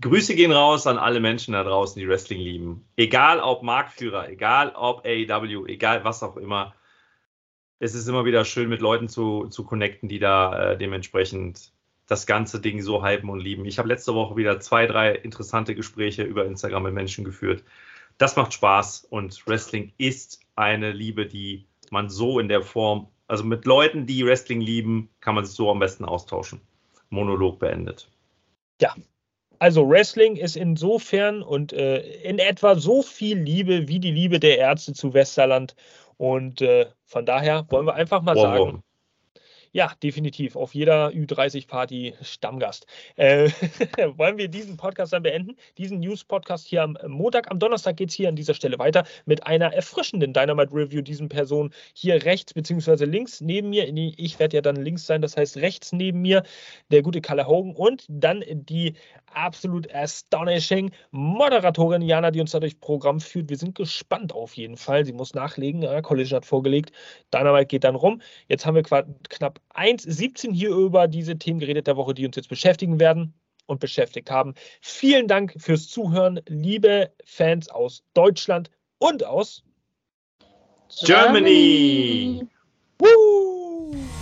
Grüße gehen raus an alle Menschen da draußen, die Wrestling lieben. Egal ob Marktführer, egal ob AEW, egal was auch immer. Es ist immer wieder schön, mit Leuten zu, zu connecten, die da äh, dementsprechend das ganze Ding so hypen und lieben. Ich habe letzte Woche wieder zwei, drei interessante Gespräche über Instagram mit Menschen geführt. Das macht Spaß und Wrestling ist eine Liebe, die man so in der Form, also mit Leuten, die Wrestling lieben, kann man sich so am besten austauschen. Monolog beendet. Ja, also Wrestling ist insofern und äh, in etwa so viel Liebe wie die Liebe der Ärzte zu Westerland. Und äh, von daher wollen wir einfach mal wow, sagen, ja, definitiv. Auf jeder Ü30-Party Stammgast. Äh, [laughs] wollen wir diesen Podcast dann beenden? Diesen News-Podcast hier am Montag. Am Donnerstag geht es hier an dieser Stelle weiter mit einer erfrischenden Dynamite-Review. Diesen Person hier rechts bzw. links neben mir. Ich werde ja dann links sein, das heißt rechts neben mir der gute Kalle Hogan und dann die absolut astonishing Moderatorin Jana, die uns dadurch Programm führt. Wir sind gespannt auf jeden Fall. Sie muss nachlegen. Ja, Collision hat vorgelegt. Dynamite geht dann rum. Jetzt haben wir knapp 1,17 hier über diese Themen geredet der Woche, die uns jetzt beschäftigen werden und beschäftigt haben. Vielen Dank fürs Zuhören, liebe Fans aus Deutschland und aus Germany. Germany. Woo!